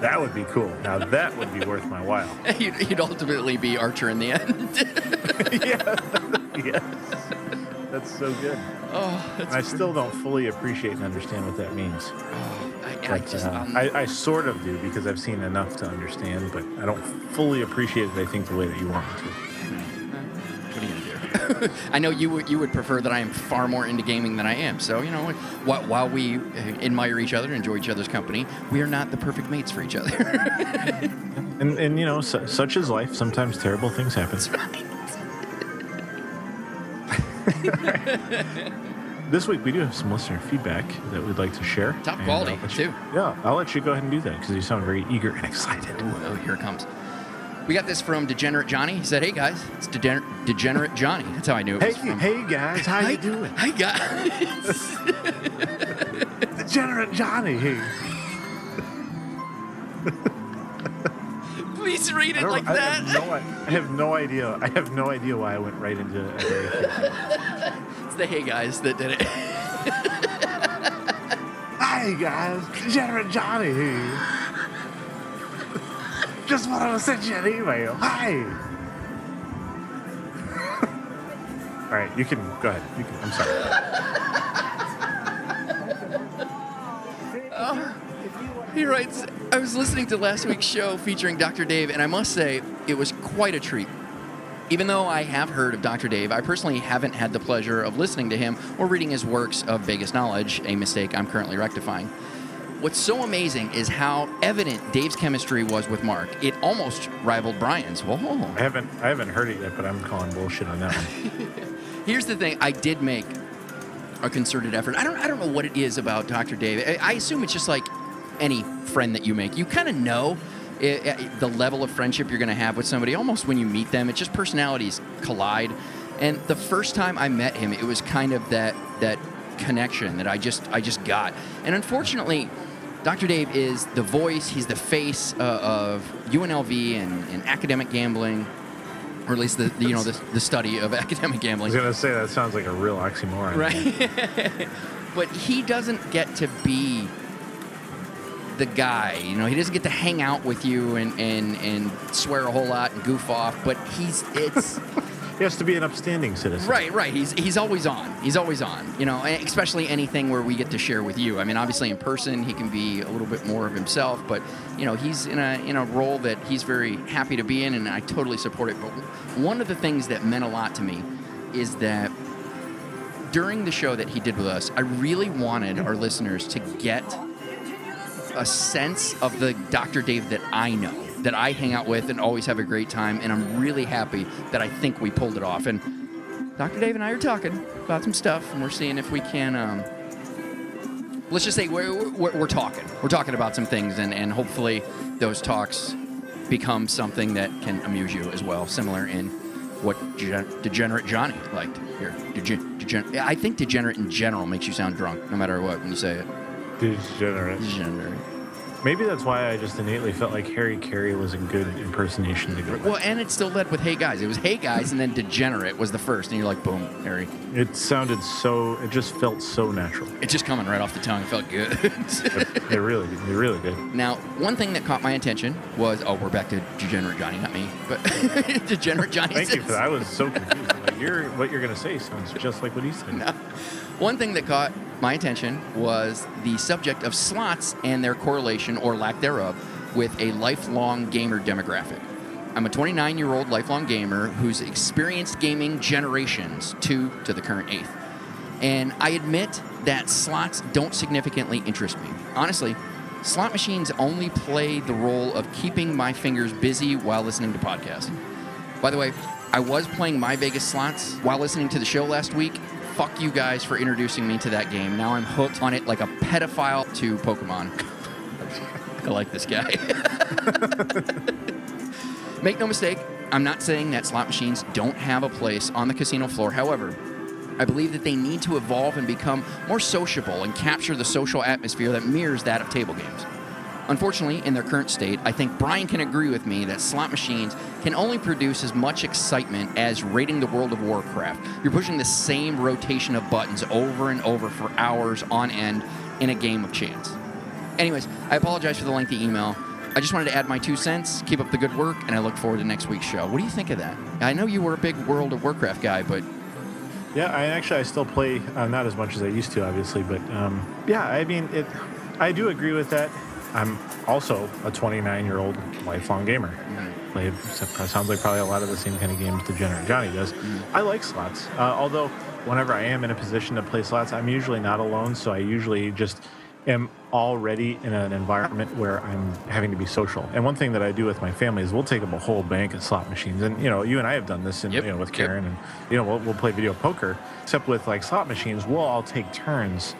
[SPEAKER 1] that would be cool. Now that would be worth my while.
[SPEAKER 3] you'd, you'd ultimately be Archer in the end.
[SPEAKER 1] yeah. yes. That's so good.
[SPEAKER 3] oh, that's
[SPEAKER 1] I still don't fully appreciate and understand what that means.
[SPEAKER 3] I, I
[SPEAKER 1] But,
[SPEAKER 3] just,
[SPEAKER 1] uh,
[SPEAKER 3] um,
[SPEAKER 1] I, I sort of do because I've seen enough to understand, but I don't fully appreciate it. I think the way that you want me to.
[SPEAKER 3] I know you would you would prefer that I am far more into gaming than I am. So you know, while, while we uh, admire each other, enjoy each other's company, we are not the perfect mates for each other.
[SPEAKER 1] And and you know, su- such is life. Sometimes terrible things happen. This week we do have some listener feedback that we'd like to share.
[SPEAKER 3] Top quality,
[SPEAKER 1] you-
[SPEAKER 3] too.
[SPEAKER 1] Yeah, I'll let you go ahead and do that because you sound very eager and excited.
[SPEAKER 3] Ooh, oh, here it comes. We got this from Degenerate Johnny. He said, "Hey guys, it's Degenerate, Degenerate Johnny." That's how I knew it
[SPEAKER 1] Hey,
[SPEAKER 3] was from.
[SPEAKER 1] hey guys, how you doing?
[SPEAKER 3] Hey guys.
[SPEAKER 1] Degenerate Johnny here.
[SPEAKER 3] Please read
[SPEAKER 1] I
[SPEAKER 3] it
[SPEAKER 1] don't-
[SPEAKER 3] like
[SPEAKER 1] I
[SPEAKER 3] that.
[SPEAKER 1] Have no, I have no idea. I have no idea why I went right into very
[SPEAKER 3] It's the hey guys that did it.
[SPEAKER 1] Hi guys, Degenerate Johnny here. Just wanted to send you an email. Hi. All right, you can go ahead. You can. I'm sorry.
[SPEAKER 3] Uh, he writes, I was listening to last week's show featuring Dr. Dave, and I must say, it was quite a treat. Even though I have heard of Dr. Dave, I personally haven't had the pleasure of listening to him or reading his works of Vegas knowledge, a mistake I'm currently rectifying. What's so amazing is how evident Dave's chemistry was with Mark. It almost rivaled Brian's. Whoa.
[SPEAKER 1] I haven't I haven't heard it yet, but I'm calling bullshit on that one.
[SPEAKER 3] Here's the thing: I did make a concerted effort. I don't, I don't know what it is about Dr. Dave. I, I assume it's just like any friend that you make. You kind of know i i the level of friendship you're going to have with somebody almost when you meet them. It's just personalities collide. And the first time I met him, it was kind of that that connection that I just I just got. And unfortunately. Dr. Dave is the voice, he's the face uh, of UNLV and, and academic gambling, or at least the, the you know the, the study of academic gambling.
[SPEAKER 1] I was gonna say that sounds like a real oxymoron.
[SPEAKER 3] Right. but he doesn't get to be the guy. You know, he doesn't get to hang out with you and, and, and swear a whole lot and goof off, but he's it's
[SPEAKER 1] He has to be an upstanding citizen.
[SPEAKER 3] right, right. He's he's always on. He's always on. You know, especially anything where we get to share with you. I mean, obviously in person he can be a little bit more of himself, but you know, he's in a in a role that he's very happy to be in and I totally support it. But one of the things that meant a lot to me is that during the show that he did with us, I really wanted our listeners to get a sense of the Dr. Dave that I know, that I hang out with and always have a great time. And I'm really happy that I think we pulled it off. And Dr. Dave and I are talking about some stuff, and we're seeing if we can. Um, let's just say we're, we're, we're talking. We're talking about some things, and, and hopefully those talks become something that can amuse you as well, similar in what Gen- Degenerate Johnny liked here. Degen- degen- I think degenerate in general makes you sound drunk, no matter what when you say it.
[SPEAKER 1] Degenerate.
[SPEAKER 3] Degenerate.
[SPEAKER 1] Maybe that's why I just innately felt like Harry Caray was a good impersonation to go with.
[SPEAKER 3] Well, and it still led with "Hey guys." It was "Hey guys," and then "Degenerate" was the first, and you're like, "Boom, Harry."
[SPEAKER 1] It sounded so. It just felt so natural.
[SPEAKER 3] It's just coming right off the tongue. It felt good.
[SPEAKER 1] It really, it really did.
[SPEAKER 3] Now, one thing that caught my attention was oh, we're back to Degenerate Johnny, not me, but Degenerate Johnny.
[SPEAKER 1] Thank you for that. I was so confused. Like you're, what you're gonna say sounds just like what he said.
[SPEAKER 3] One thing that caught my attention was the subject of slots and their correlation or lack thereof with a lifelong gamer demographic. I'm a 29 year old lifelong gamer who's experienced gaming generations, two to the current eighth. And I admit that slots don't significantly interest me. Honestly, slot machines only play the role of keeping my fingers busy while listening to podcasts. By the way, I was playing My Vegas slots while listening to the show last week. Fuck you guys for introducing me to that game. Now I'm hooked on it like a pedophile to Pokemon. I like this guy. Make no mistake, I'm not saying that slot machines don't have a place on the casino floor. However, I believe that they need to evolve and become more sociable and capture the social atmosphere that mirrors that of table games. Unfortunately, in their current state, I think Brian can agree with me that slot machines can only produce as much excitement as raiding the World of Warcraft. You're pushing the same rotation of buttons over and over for hours on end in a game of chance. Anyways, I apologize for the lengthy email. I just wanted to add my two cents, keep up the good work, and I look forward to next week's show. What do you think of that? I know you were a big World of Warcraft guy, but
[SPEAKER 1] Yeah, I actually I still play uh, not as much as I used to, obviously, but um, yeah, I mean it. I do agree with that. I'm also a 29 year old lifelong gamer. Play sounds like probably a lot of the same kind of games Degenerate Johnny does. I like slots, uh, although whenever I am in a position to play slots, I'm usually not alone, so I usually just am already in an environment where I'm having to be social. And one thing that I do with my family is we'll take up a whole bank of slot machines. And you know, you and I have done this, in,
[SPEAKER 3] Yep.
[SPEAKER 1] you know, with
[SPEAKER 3] Yep.
[SPEAKER 1] Karen, and you know, we'll, we'll play video poker. Except with like slot machines, we'll all take turns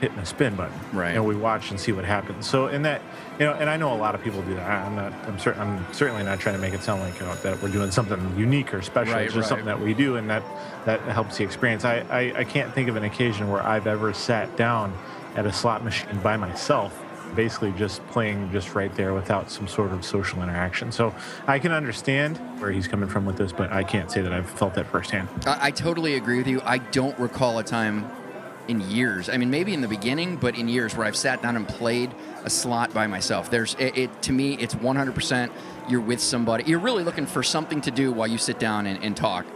[SPEAKER 1] hitting a spin button,
[SPEAKER 3] Right.
[SPEAKER 1] And we watch and see what happens. So in that, you know, and I know a lot of people do that. I'm not. I'm certain. I'm certainly not trying to make it sound like uh, that we're doing something unique or special.
[SPEAKER 3] Right,
[SPEAKER 1] it's just
[SPEAKER 3] right.
[SPEAKER 1] something that we do, and that that helps the experience. I, I I can't think of an occasion where I've ever sat down at a slot machine by myself basically just playing just right there without some sort of social interaction. So I can understand where he's coming from with this, but I can't say that I've felt that firsthand.
[SPEAKER 3] I, I totally agree with you. I don't recall a time in years. I mean, maybe in the beginning, but in years where I've sat down and played a slot by myself. There's it, it to me, it's 100%. You're with somebody. You're really looking for something to do while you sit down and, and talk.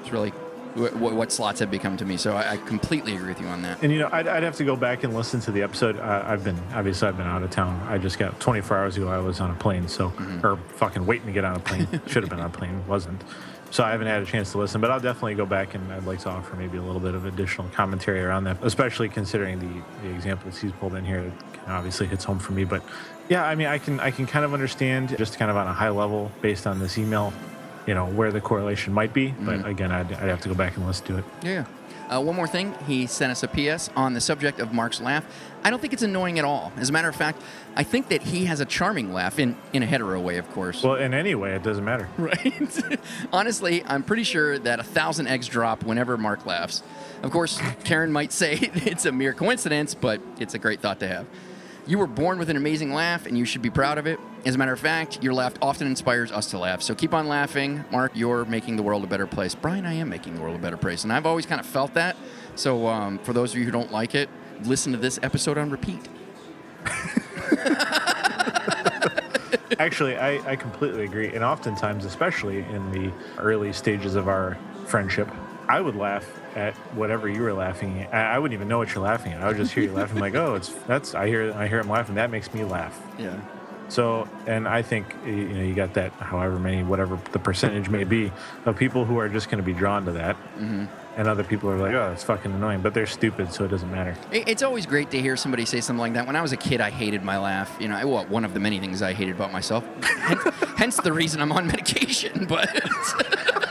[SPEAKER 3] It's really what, what slots have become to me. So I, I completely agree with you on that.
[SPEAKER 1] And you know, I'd, I'd have to go back and listen to the episode. Uh, I've been obviously I've been out of town. I just got 24 hours ago. I was on a plane, so or fucking waiting to get on a plane. Should have been on a plane, wasn't. So I haven't had a chance to listen, but I'll definitely go back and I'd like to offer maybe a little bit of additional commentary around that, especially considering the the examples he's pulled in here. It obviously hits home for me, but yeah, I mean, I can I can kind of understand just kind of on a high level based on this email, you know, where the correlation might be. But again, I'd, I'd have to go back and listen to it.
[SPEAKER 3] Yeah. Uh, one more thing, he sent us a PS on the subject of Mark's laugh. I don't think it's annoying at all. As a matter of fact, I think that he has a charming laugh in, in a hetero way, of course.
[SPEAKER 1] Well, in any way, it doesn't matter.
[SPEAKER 3] Right. Honestly, I'm pretty sure that a thousand eggs drop whenever Mark laughs. Of course, Karen might say it's a mere coincidence, but it's a great thought to have. You were born with an amazing laugh, and you should be proud of it. As a matter of fact, your laugh often inspires us to laugh. So keep on laughing. Mark, you're making the world a better place. Brian, I am making the world a better place. And I've always kind of felt that. So um, for those of you who don't like it, listen to this episode on repeat.
[SPEAKER 1] Actually, I, I completely agree. And oftentimes, especially in the early stages of our friendship, I would laugh at whatever you were laughing at. I I wouldn't even know what you're laughing at. I would just hear you laughing like, oh, it's that's I hear I hear him laughing. That makes me laugh.
[SPEAKER 3] Yeah.
[SPEAKER 1] So, and I think you know you got that, however many, whatever the percentage may be, of people who are just going to be drawn to that,
[SPEAKER 3] Mhm.
[SPEAKER 1] and other people are like, oh, it's fucking annoying, but they're stupid, so it doesn't matter.
[SPEAKER 3] It's always great to hear somebody say something like that. When I was a kid, I hated my laugh. You know, I- well, one of the many things I hated about myself. hence, hence the reason I'm on medication. But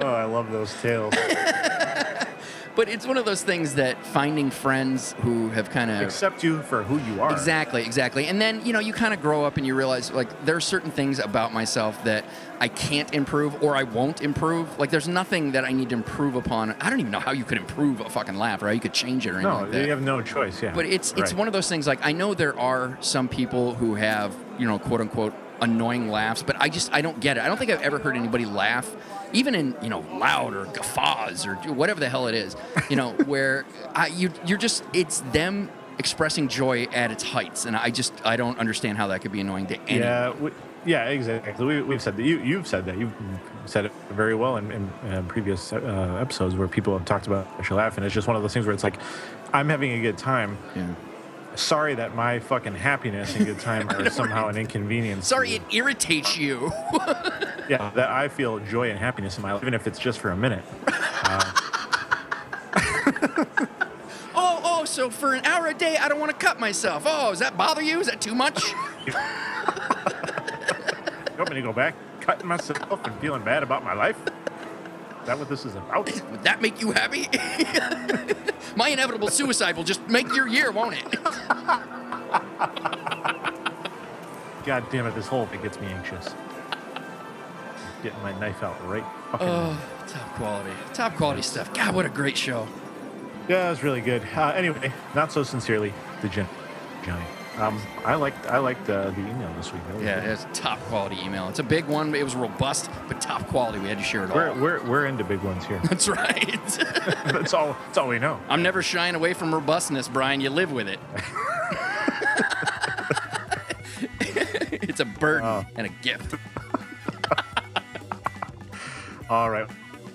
[SPEAKER 1] Oh, I love those tales.
[SPEAKER 3] but it's one of those things that finding friends who have kind of
[SPEAKER 1] Accept you for who you are.
[SPEAKER 3] Exactly, exactly. And then, you know, you kind of grow up and you realize, like, there are certain things about myself that I can't improve or I won't improve. Like, there's nothing that I need to improve upon. I don't even know how you could improve a fucking laugh, right? You could change it or anything
[SPEAKER 1] No,
[SPEAKER 3] like that.
[SPEAKER 1] you have no choice. Yeah.
[SPEAKER 3] But it's it's
[SPEAKER 1] Right.
[SPEAKER 3] one of those things. Like I know there are some people who have you know quote unquote annoying laughs, but I just I don't get it. I don't think I've ever heard anybody laugh, even in you know loud or guffaws or whatever the hell it is. You know where I, you you're just it's them expressing joy at its heights, and I just I don't understand how that could be annoying to anyone.
[SPEAKER 1] Yeah, we, yeah, exactly. We, we've said that. You, you've said that. You've said it very well in, in, uh previous uh, episodes where people have talked about actually laughing. It's just one of those things where it's like, I'm having a good time.
[SPEAKER 3] Yeah.
[SPEAKER 1] Sorry that my fucking happiness and good time are somehow an inconvenience.
[SPEAKER 3] Sorry, it irritates you.
[SPEAKER 1] Yeah, uh, that I feel joy and happiness in my life, even if it's just for a minute.
[SPEAKER 3] Uh, oh, oh, so for an hour a day, I don't want to cut myself. Oh, does that bother you? Is that too much?
[SPEAKER 1] You want me to go back cutting myself and feeling bad about my life? Is that what this is about?
[SPEAKER 3] Would that make you happy? My inevitable suicide will just make your year, won't it?
[SPEAKER 1] God damn it, this whole thing gets me anxious. Getting my knife out right fucking.
[SPEAKER 3] Oh, top quality. Top quality stuff. God, what a great show.
[SPEAKER 1] Yeah, it was really good. Uh, anyway, not so sincerely, the Jen, Johnny. Um, I liked I liked uh, the email this week. That was
[SPEAKER 3] Yeah,
[SPEAKER 1] good.
[SPEAKER 3] it's a top quality email. It's a big one. It was robust, but top quality. We had to share it all.
[SPEAKER 1] We're, we're, we're into big ones here.
[SPEAKER 3] That's right.
[SPEAKER 1] that's all. That's all we know.
[SPEAKER 3] I'm never shying away from robustness, Brian. You live with it. it's a burden
[SPEAKER 1] Oh.
[SPEAKER 3] and a gift.
[SPEAKER 1] All right.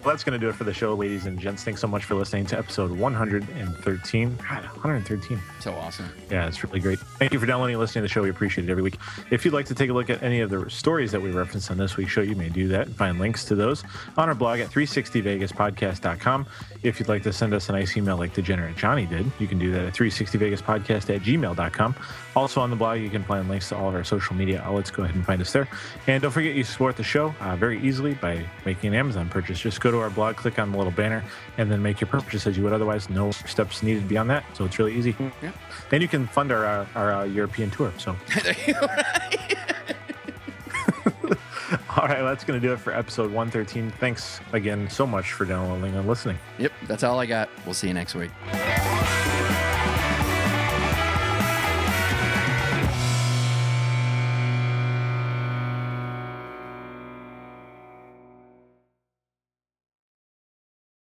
[SPEAKER 1] Well, that's going to do it for the show, ladies and gents. Thanks so much for listening to episode 113. God, 113.
[SPEAKER 3] So awesome.
[SPEAKER 1] Yeah, it's really great. Thank you for downloading and listening to the show. We appreciate it every week. If you'd like to take a look at any of the stories that we referenced on this week's show, you may do that and find links to those on our blog at 360vegaspodcast.com. If you'd like to send us a nice email like Degenerate Johnny did, you can do that at 360vegaspodcast at gmail.com. Also on the blog, you can find links to all of our social media outlets. Go ahead and find us there. And don't forget, you support the show uh, very easily by making an Amazon purchase. Just go to our blog, click on the little banner, and then make your purchase as you would otherwise. No steps needed beyond that. So it's really easy.
[SPEAKER 3] Yeah.
[SPEAKER 1] And you can fund our uh, our uh, European tour. So, all right, that's going to do it for episode 113. Thanks again so much for downloading and listening.
[SPEAKER 3] Yep, that's all I got. We'll see you next week.